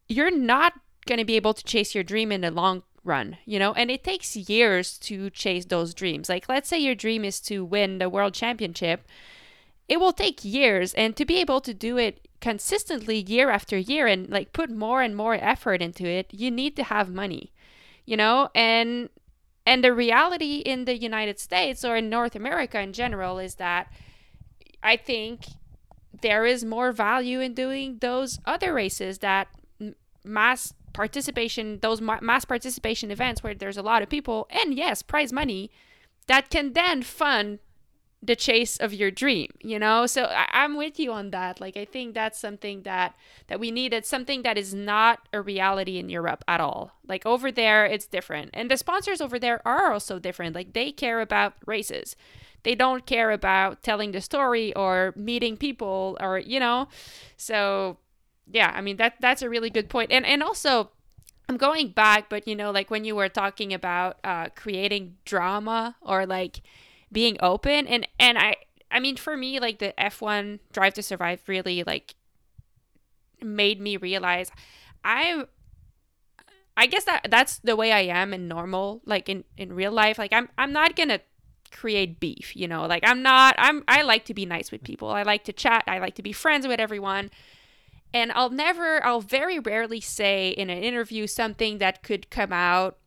you're not going to be able to chase your dream in the long run, you know? And it takes years to chase those dreams. Like let's say your dream is to win the world championship, it will take years and to be able to do it consistently year after year and like put more and more effort into it, you need to have money. You know, and and the reality in the United States or in North America in general is that I think there is more value in doing those other races that mass participation, those mass participation events where there's a lot of people and yes, prize money that can then fund the chase of your dream you know? So I- i'm with you on that. Like i think that's something that that we need. It's something that is not a reality in europe at all. Like over there it's different. And the sponsors over there are also different. Like they care about races they don't care about telling the story or meeting people or you know? So yeah i mean that that's a really good point. And and also i'm going back but you know like when you were talking about uh creating drama or like being open and and i i mean for me like the f1 drive to survive really like made me realize i i guess that that's the way i am in normal like in in real life. Like i'm i'm not gonna create beef you know? Like i'm not i'm i like to be nice with people. I like to chat. I like to be friends with everyone. And i'll never i'll very rarely say in an interview something that could come out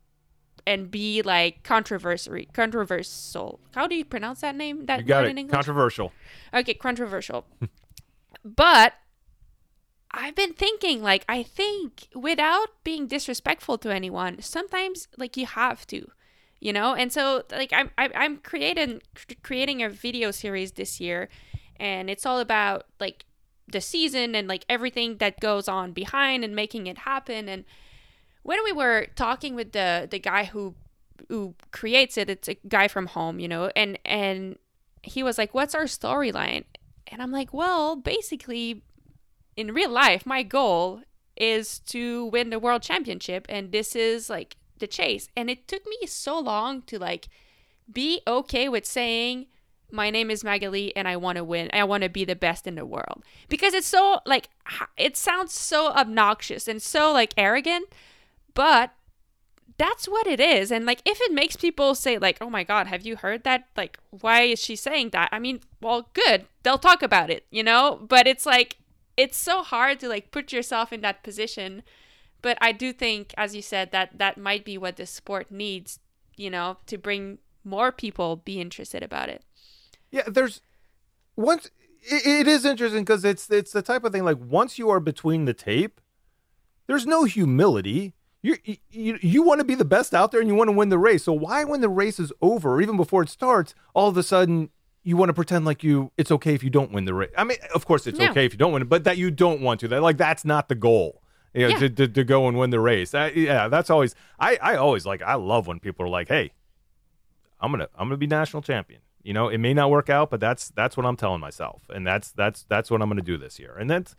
and be like controversy controversial. How do you pronounce that name? That You got it. english? Controversial. okay controversial. But i've been thinking like i think without being disrespectful to anyone sometimes like you have to you know? And so like i'm i'm creating creating a video series this year and it's all about like the season and like everything that goes on behind and making it happen. And when we were talking with the the guy who who creates it it's a guy from home you know and and he was like what's our storyline? And i'm like well basically in real life my goal is to win the world championship and this is like the chase and it took me so long to like be okay with saying my name is Maghalie and I want to win. I want to be the best in the world. Because it's so like it sounds so obnoxious and so like arrogant, but that's what it is. And like if it makes people say like, "Oh my god, have you heard that? Like why is she saying that?" I mean, well, good. They'll talk about it, you know? But it's like it's so hard to like put yourself in that position. But I do think as you said that that might be what the sport needs, you know, to bring more people be interested about it. Yeah, there's once it, it is interesting because it's it's the type of thing like once you are between the tape, there's no humility. You, you you want to be the best out there and you want to win the race. So why, when the race is over, or even before it starts, all of a sudden you want to pretend like you it's okay if you don't win the race. I mean, of course it's No. okay if you don't win it, but that you don't want to. That like that's not the goal. You know, Yeah. to, to, to go and win the race. I, yeah, that's always I, I always like I love when people are like, "Hey, I'm going to I'm to be national champion." You know, it may not work out, but that's that's what I'm telling myself. And that's that's that's what I'm going to do this year. And that's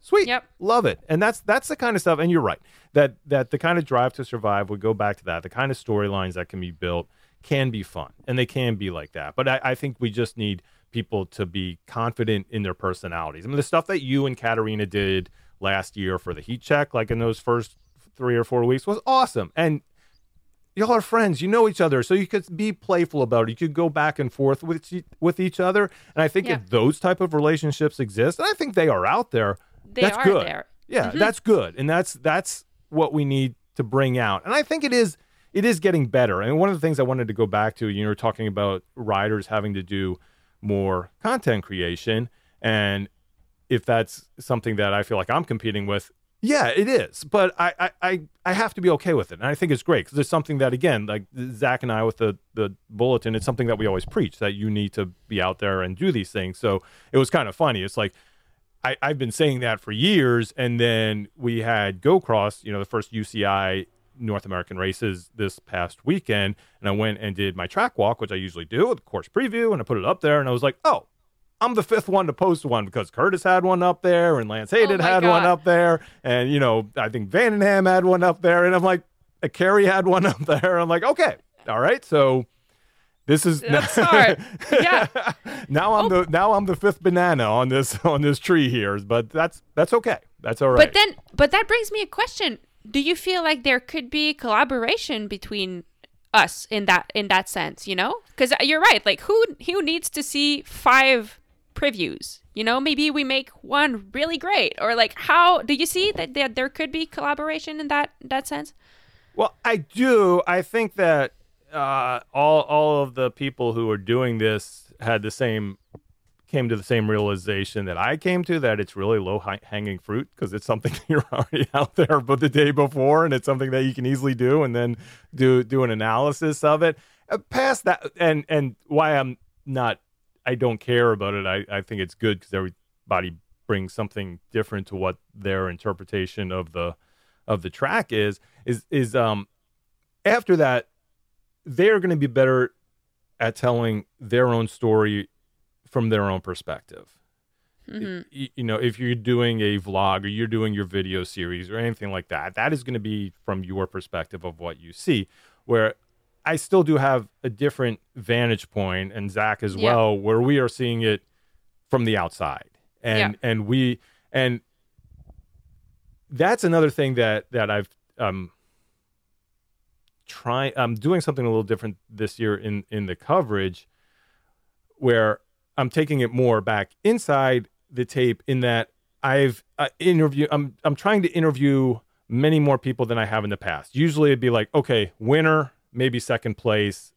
sweet. Yep. Love it. And that's that's the kind of stuff and you're right. That that the kind of drive to survive would go back to that. The kind of storylines that can be built can be fun and they can be like that. But I, I think we just need people to be confident in their personalities. I mean, the stuff that you and Katarina did last year for the heat check, like in those first three or four weeks, was awesome. And y'all are friends. You know each other, so you could be playful about it. You could go back and forth with with each other. And I think Yeah. if those type of relationships exist, and I think they are out there, They that's are good. there. Yeah, Mhm. that's good, and that's that's what we need to bring out. And I think it is it is getting better. And one of the things I wanted to go back to, you were talking about riders having to do more content creation, and if that's something that I feel like I'm competing with, yeah, it is. But I I I, have to be okay with it, and I think it's great because it's something that again, like Zach and I with the the bulletin, it's something that we always preach that you need to be out there and do these things. So it was kind of funny. It's like I, I've been saying that for years, and then we had Go Cross, you know, the first UCI North American races this past weekend, and I went and did my track walk, which I usually do with course preview, and I put it up there, and I was like, oh, I'm the fifth one to post one because Curtis had one up there, and Lance Haidet Oh had one up there, and you know, I think van den Ham had one up there, and I'm like, uh, Carey had one up there. I'm like, okay, all right, so. This is Let's start. Yeah. now I'm Oh. the now I'm the fifth banana on this on this tree here, but that's that's okay. That's all right. But then, but that brings me a question. Do you feel like there could be collaboration between us in that in that sense? You know, because you're right. Like, who who needs to see five previews? You know, maybe we make one really great, or like, how do you see that there, there could be collaboration in that that sense? Well, I do. I think that uh, all all of the people who are doing this had the same came to the same realization that I came to that it's really low hanging fruit because it's something you're already out there but the day before and it's something that you can easily do and then do do an analysis of it. Uh, past that and and why I'm not I don't care about it. I, I think it's good because everybody brings something different to what their interpretation of the of the track is is is um after that they're going to be better at telling their own story from their own perspective. Hmm Y- you know if you're doing a vlog or you're doing your video series or anything like that that is going to be from your perspective of what you see. Where i still do have a different vantage point and zach as Yeah. well where we are seeing it from the outside. And and we and that's another thing that that i've um trying i'm doing something a little different this year in in the coverage where i'm taking it more back inside the tape in that i've uh, interview i'm i'm trying to interview many more people than i have in the past. Usually it'd be like okay winner maybe second place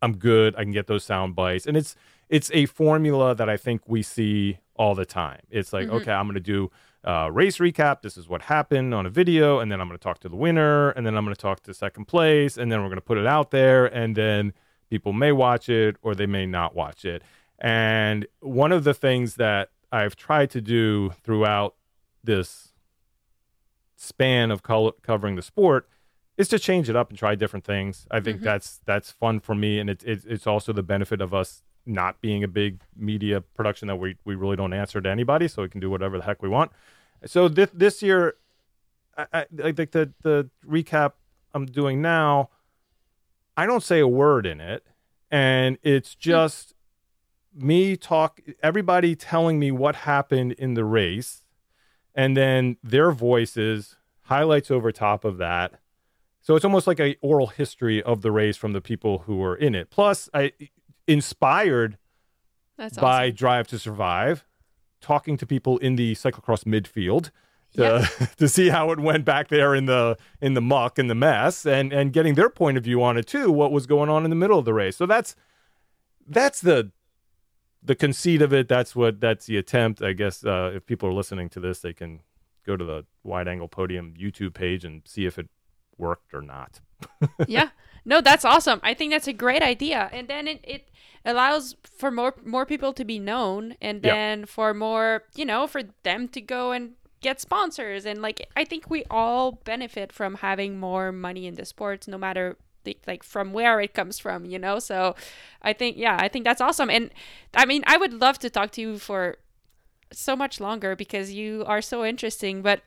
i'm good i can get those sound bites and it's it's a formula that i think we see all the time it's like Mhm. okay i'm going to do uh, race recap. This is what happened on a video, and then I'm going to talk to the winner, and then I'm going to talk to second place, and then we're going to put it out there, and then people may watch it or they may not watch it. And one of the things that I've tried to do throughout this span of covering the sport is to change it up and try different things. I think Mhm. that's that's fun for me, and it's it's it's also the benefit of us not being a big media production that we we really don't answer to anybody, so we can do whatever the heck we want. So this this year, I, I, think the the recap I'm doing now, I don't say a word in it, and it's just me talk everybody telling me what happened in the race, and then their voices highlights over top of that. So it's almost like a oral history of the race from the people who were in it. Plus, I inspired That's by awesome. Drive to Survive, talking to people in the cyclocross midfield to, Yeah. to see how it went back there in the in the muck and the mess, and and getting their point of view on it too. What was going on in the middle of the race? So that's that's the the conceit of it. That's what that's the attempt. I guess uh, if people are listening to this, they can go to the Wide Angle Podium YouTube page and see if it worked or not. yeah. No, that's awesome. I think that's a great idea. And then it, it allows for more more people to be known and then yeah. for more, you know, for them to go and get sponsors and like I think we all benefit from having more money in the sports no matter the, like from where it comes from, you know? So I think yeah, I think that's awesome. And I mean, I would love to talk to you for so much longer because you are so interesting, but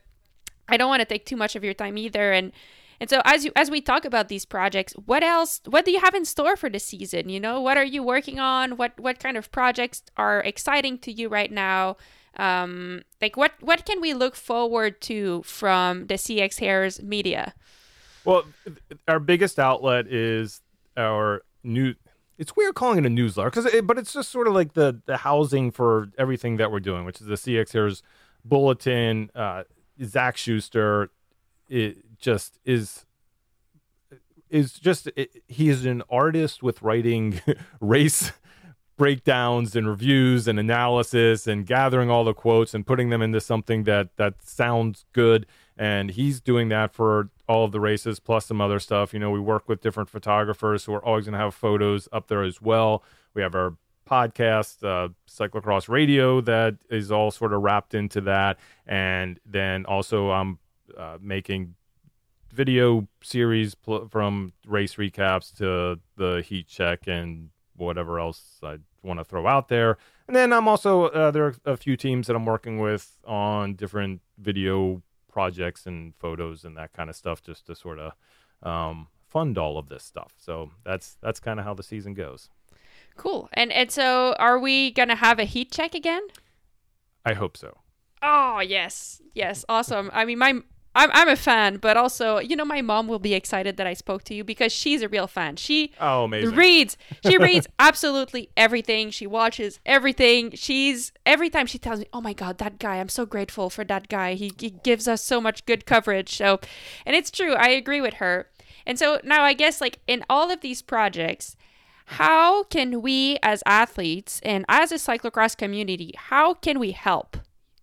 I don't want to take too much of your time either and and so as you as we talk about these projects, what else what do you have in store for the season? You know, what are you working on? What what kind of projects are exciting to you right now? Um, like what what can we look forward to from the CX Hairs media? Well, our biggest outlet is our new. It's weird calling it a newsletter because, it, but it's just sort of like the the housing for everything that we're doing, which is the CX Hairs bulletin. Uh, Zach Schuster, it just is is just it, he is an artist with writing race breakdowns and reviews and analysis and gathering all the quotes and putting them into something that that sounds good. And he's doing that for all of the races plus some other stuff. You know we work with different photographers who are always going to have photos up there as well. We have our podcast uh, cyclocross radio that is all sort of wrapped into that. And then also i'm uh, making video series pl- from race recaps to the heat check and whatever else I want to throw out there. And then I'm also uh, there are a few teams that I'm working with on different video projects and photos and that kind of stuff, just to sort of um, fund all of this stuff. So that's that's kind of how the season goes. Cool. And and so are we gonna have a heat check again? I hope so. Oh yes, yes, awesome. I mean, my I'm I'm a fan, but also, you know, my mom will be excited that I spoke to you because she's a real fan. She oh, amazing. reads. She reads absolutely everything. She watches everything. She's every time she tells me, "Oh my god, that guy! I'm so grateful for that guy. He, he gives us so much good coverage." So, and it's true. I agree with her. And so now I guess like in all of these projects, how can we as athletes and as a cyclocross community, how can we help?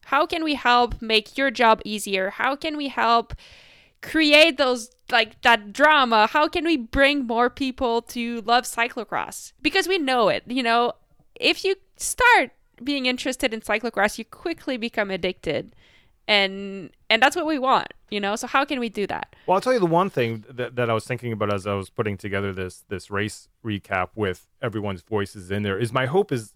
How can we help make your job easier? How can we help create those like that drama? How can we bring more people to love cyclocross? Because we know it, you know, if you start being interested in cyclocross, you quickly become addicted. And and that's what we want, you know. So how can we do that? Well, I'll tell you the one thing that, that I was thinking about as I was putting together this this race recap with everyone's voices in there is my hope is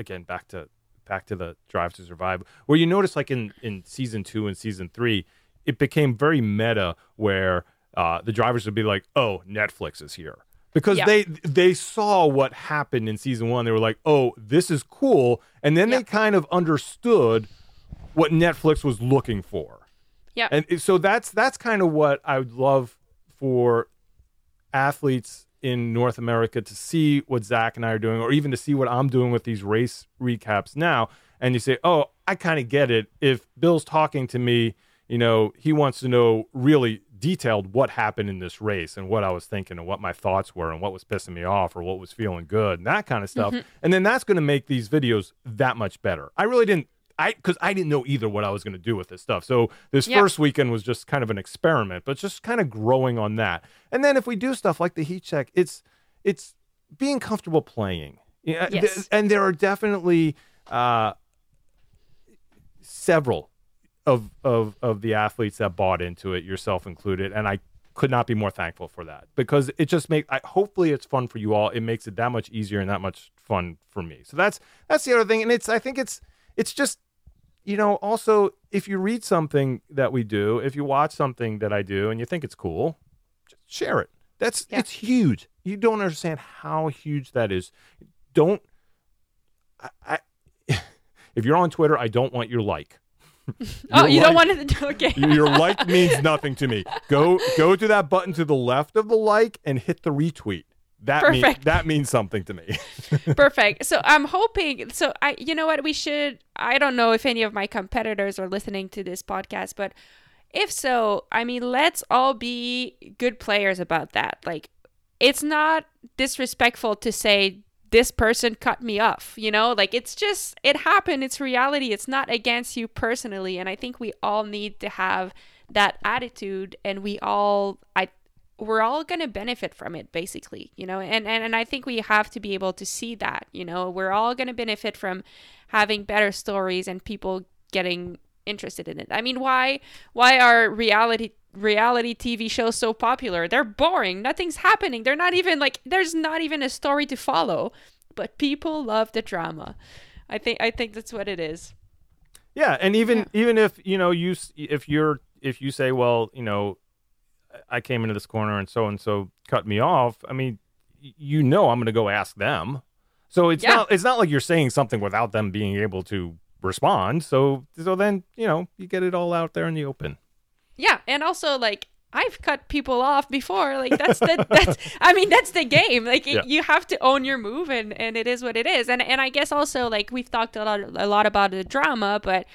again back to back to the Drive to Survive, where you notice like in in season two and season three, it became very meta where uh, the drivers would be like, "Oh, Netflix is here." Because yeah. they they saw what happened in season one, they were like, "Oh, this is cool," and then yeah. they kind of understood what Netflix was looking for. Yeah, and so that's that's kind of what I would love for athletes in North America to see what Zach and I are doing, or even to see what I'm doing with these race recaps now. And you say, oh, I kind of get it. If Bill's talking to me, you know, he wants to know really detailed what happened in this race and what I was thinking and what my thoughts were and what was pissing me off or what was feeling good and that kind of stuff. Mm-hmm. And then that's going to make these videos that much better. I really didn't I because I didn't know either what I was going to do with this stuff. So this first weekend was just kind of an experiment, but just kind of growing on that. And then if we do stuff like the heat check, it's it's being comfortable playing. Yeah, yes. and there are definitely uh, several of of of the athletes that bought into it, yourself included, and I could not be more thankful for that because it just makes hopefully it's fun for you all it makes it that much easier and that much fun for me so that's that's the other thing and it's i think it's it's just you know, also if you read something that we do, if you watch something that I do and you think it's cool, just share it. That's yeah. it's huge. You don't understand how huge that is. Don't I, I if you're on Twitter, I don't want your like. oh, you like, don't want it to okay. your like means nothing to me. Go go to that button to the left of the like and hit the retweet that Perfect. Mean, that means something to me. Perfect. So I'm hoping. So I, you know what, we should. I don't know if any of my competitors are listening to this podcast, but if so, I mean, let's all be good players about that. Like, it's not disrespectful to say this person cut me off. You know, like it's just it happened. It's reality. It's not against you personally, and I think we all need to have that attitude and we all I we're all going to benefit from it basically you know and, and and i think we have to be able to see that you know we're all going to benefit from having better stories and people getting interested in it. I mean why why are reality reality tv shows so popular? They're boring. Nothing's happening. They're not even like there's not even a story to follow. But people love the drama. I think i think that's what it is. Yeah, and even Yeah. even if you know you if you're if you say, well, you know, I came into this corner and so and so cut me off. I mean, you know, I'm going to go ask them. So it's Yeah. not it's not like you're saying something without them being able to respond. So so then you know you get it all out there in the open. Yeah, and also like I've cut people off before. Like that's the that's I mean that's the game. Like Yeah. you have to own your move, and and it is what it is. And and I guess also like we've talked a lot a lot about the drama, but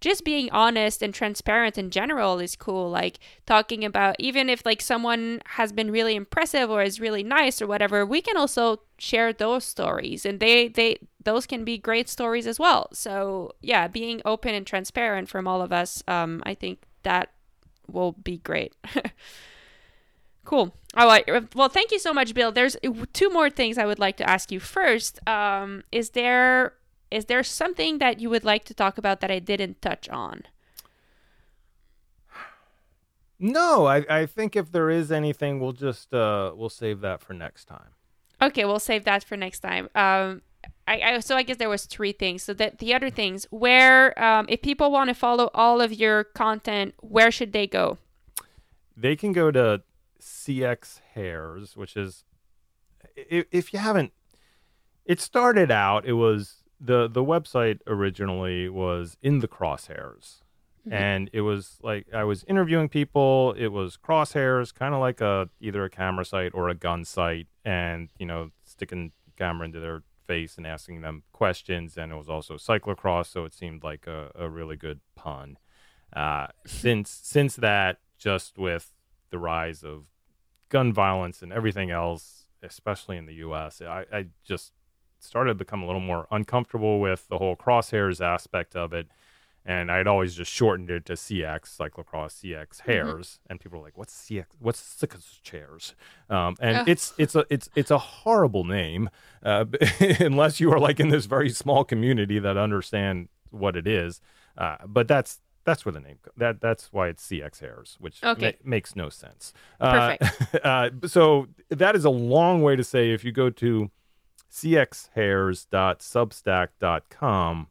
just being honest and transparent in general is cool. Like talking about even if like someone has been really impressive or is really nice or whatever, we can also share those stories, and they they those can be great stories as well. So yeah, being open and transparent from all of us, um, I think that will be great. cool. All right. Well, thank you so much, Bill. There's two more things I would like to ask you. First, um, is there is there something that you would like to talk about that I didn't touch on? No, I, I think if there is anything, we'll just uh we'll save that for next time. Okay, we'll save that for next time. Um, I, I so I guess there was three things. So that the other things, where um, if people want to follow all of your content, where should they go? They can go to CX Hairs, which is if, if you haven't it started out it was the the website originally was in the crosshairs. Mhm. and it was like i was interviewing people. It was crosshairs kind of like a either a camera site or a gun site. And you know sticking camera into their face and asking them questions. And it was also cyclocross so it seemed like a, a really good pun. Uh, since since that just with the rise of gun violence and everything else especially in the us i, I just started to become a little more uncomfortable with the whole crosshairs aspect of it and I'd always just shortened it to CX, cyclocross CX hairs, and people were like, "What's CX? What's CX chairs?" Um, and it's it's a it's it's a horrible name, uh, unless you are like in this very small community that understand what it is. Uh, but that's that's where the name that that's why it's CX hairs, which Okay. ma- makes no sense. Uh, Perfect. uh, so that is a long way to say if you go to cxhairs.substack.com,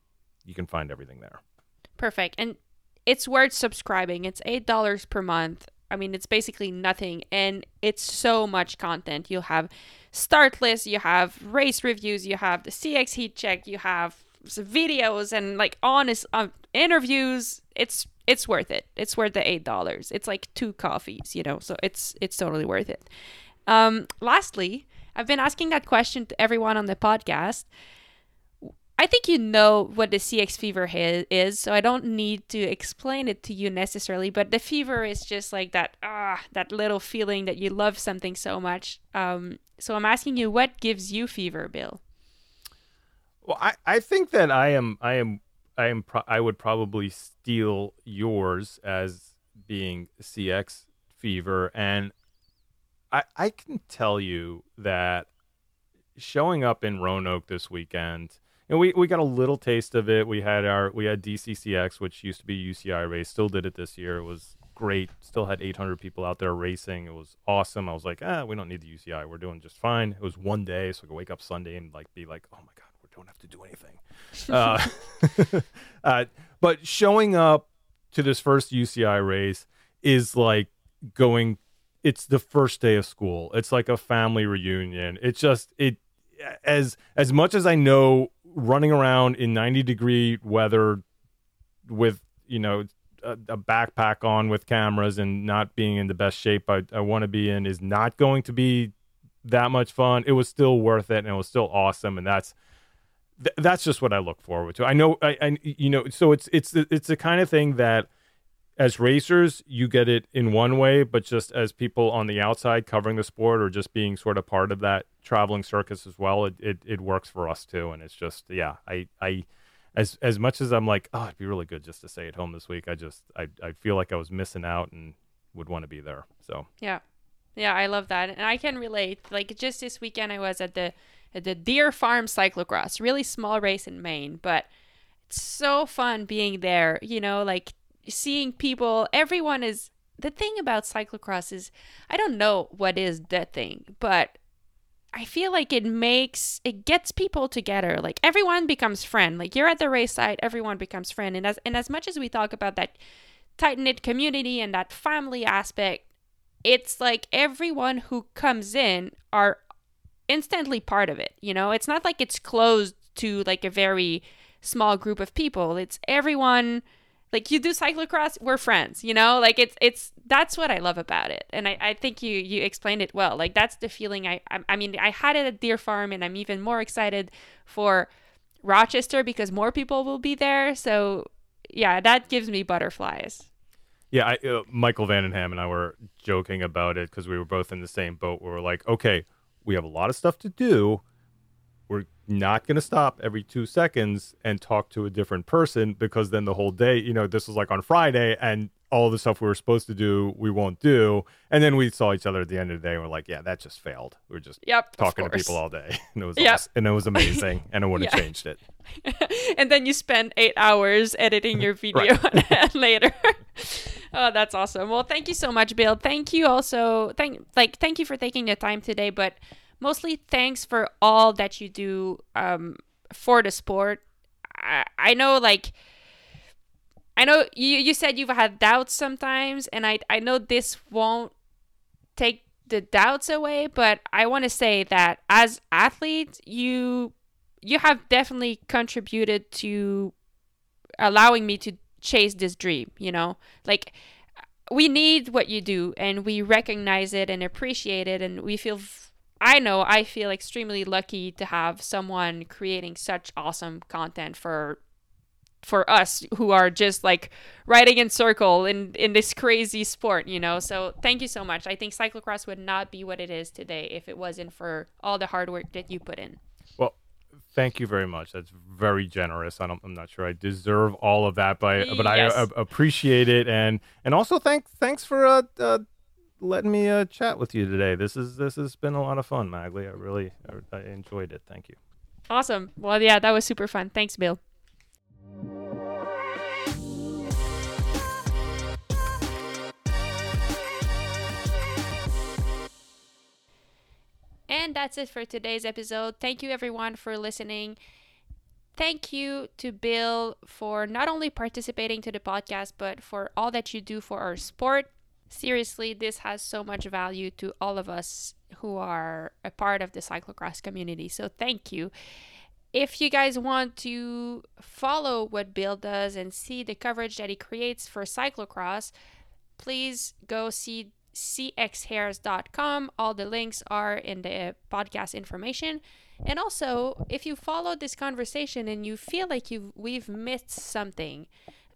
you can find everything there. Perfect. And it's worth subscribing. It's $8 per month. I mean, it's basically nothing. And it's so much content. You'll have start lists, you have race reviews, you have the CX heat check, you have videos and like honest uh, interviews. It's it's worth it. It's worth the eight dollars. It's like two coffees, you know. So it's it's totally worth it. Um, lastly, I've been asking that question to everyone on the podcast. I think you know what the CX fever is, so I don't need to explain it to you necessarily. But the fever is just like that ah, that little feeling that you love something so much. Um, so I'm asking you, what gives you fever, Bill? Well, I, I think that I am I am I am pro- I would probably steal yours as being CX fever, and I I can tell you that showing up in Roanoke this weekend, and we, we got a little taste of it. We had our we had DCCX, which used to be UCI race, still did it this year. It was great. Still had 800 people out there racing. It was awesome. I was like, ah, we don't need the UCI. We're doing just fine. It was one day, so I could wake up Sunday and like be like, oh my god, we don't have to do anything. uh, uh, but showing up to this first UCI race is like going. It's the first day of school. It's like a family reunion. It's just it as as much as I know running around in 90 degree weather with you know a, a backpack on with cameras and not being in the best shape I, I want to be in is not going to be that much fun. It was still worth it and it was still awesome and that's th- that's just what I look forward to. I know I, I you know so it's it's it's the kind of thing that as racers you get it in one way but just as people on the outside covering the sport or just being sort of part of that traveling circus as well it, it, it works for us too and it's just yeah i i as as much as I'm like, oh, it'd be really good just to stay at home this week. I just I I feel like I was missing out and would want to be there. So Yeah. Yeah, I love that. And I can relate. Like just this weekend I was at the at the Deer Farm Cyclocross, really small race in Maine, but it's so fun being there, you know, like seeing people, everyone is the thing about cyclocross is I don't know what is the thing, but I feel like it makes it gets people together. Like everyone becomes friend. Like you're at the race site, everyone becomes friend. And as and as much as we talk about that tight knit community and that family aspect, it's like everyone who comes in are instantly part of it. You know, it's not like it's closed to like a very small group of people. It's everyone like you do cyclocross we're friends you know? Like it's it's that's what i love about it. And i, I think you you explained it well. Like that's the feeling I, I i mean i had it at deer farm and i'm even more excited for rochester because more people will be there. So yeah that gives me butterflies. Yeah, I, uh, Michael van den Ham and I were joking about it because we were both in the same boat. We were like, okay, we have a lot of stuff to do. We're not going to stop every two seconds and talk to a different person because then the whole day, you know, this was like on Friday and all the stuff we were supposed to do, we won't do. And then we saw each other at the end of the day and we're like, yeah, that just failed. We were just yep talking to people all day. And it was Yep. awesome. and it was amazing and I wouldn't have Yeah. changed it. and then you spend eight hours editing your video later. oh, that's awesome. Well, thank you so much, Bill. Thank you also. Thank like thank you for taking the time today, but mostly thanks for all that you do um, for the sport. I, I know like. I know you, you said you've had doubts sometimes, and I, I know this won't take the doubts away, but I want to say that as athletes, you you have definitely contributed to allowing me to chase this dream, you know? Like we need what you do and we recognize it and appreciate it and we feel I know I feel extremely lucky to have someone creating such awesome content for for us who are just like riding in circle in in this crazy sport, you know. So thank you so much. I think cyclocross would not be what it is today if it wasn't for all the hard work that you put in. Well, thank you very much. That's very generous. I don't, I'm not sure I deserve all of that, but but I uh, appreciate it, and and also thank thanks for uh, uh letting me uh chat with you today. This is this has been a lot of fun, Maghalie. I really I, I enjoyed it. Thank you. Awesome. Well, yeah, that was super fun. Thanks, Bill. And that's it for today's episode. Thank you, everyone, for listening. Thank you to Bill for not only participating to the podcast, but for all that you do for our sport. Seriously, this has so much value to all of us who are a part of the cyclocross community. So thank you. If you guys want to follow what Bill does and see the coverage that he creates for cyclocross, please go see cxhairs.com. All the links are in the podcast information. And also, if you followed this conversation and you feel like you we've missed something,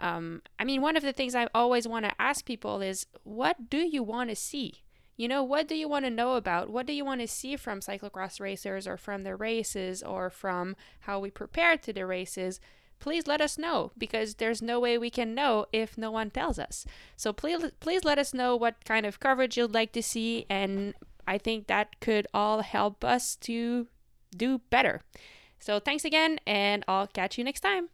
um, I mean, one of the things I always want to ask people is, what do you want to see? You know, what do you want to know about? What do you want to see from cyclocross racers or from the races or from how we prepare to the races? Please let us know because there's no way we can know if no one tells us. So please please let us know what kind of coverage you'd like to see and I think that could all help us to do better. So thanks again and I'll catch you next time.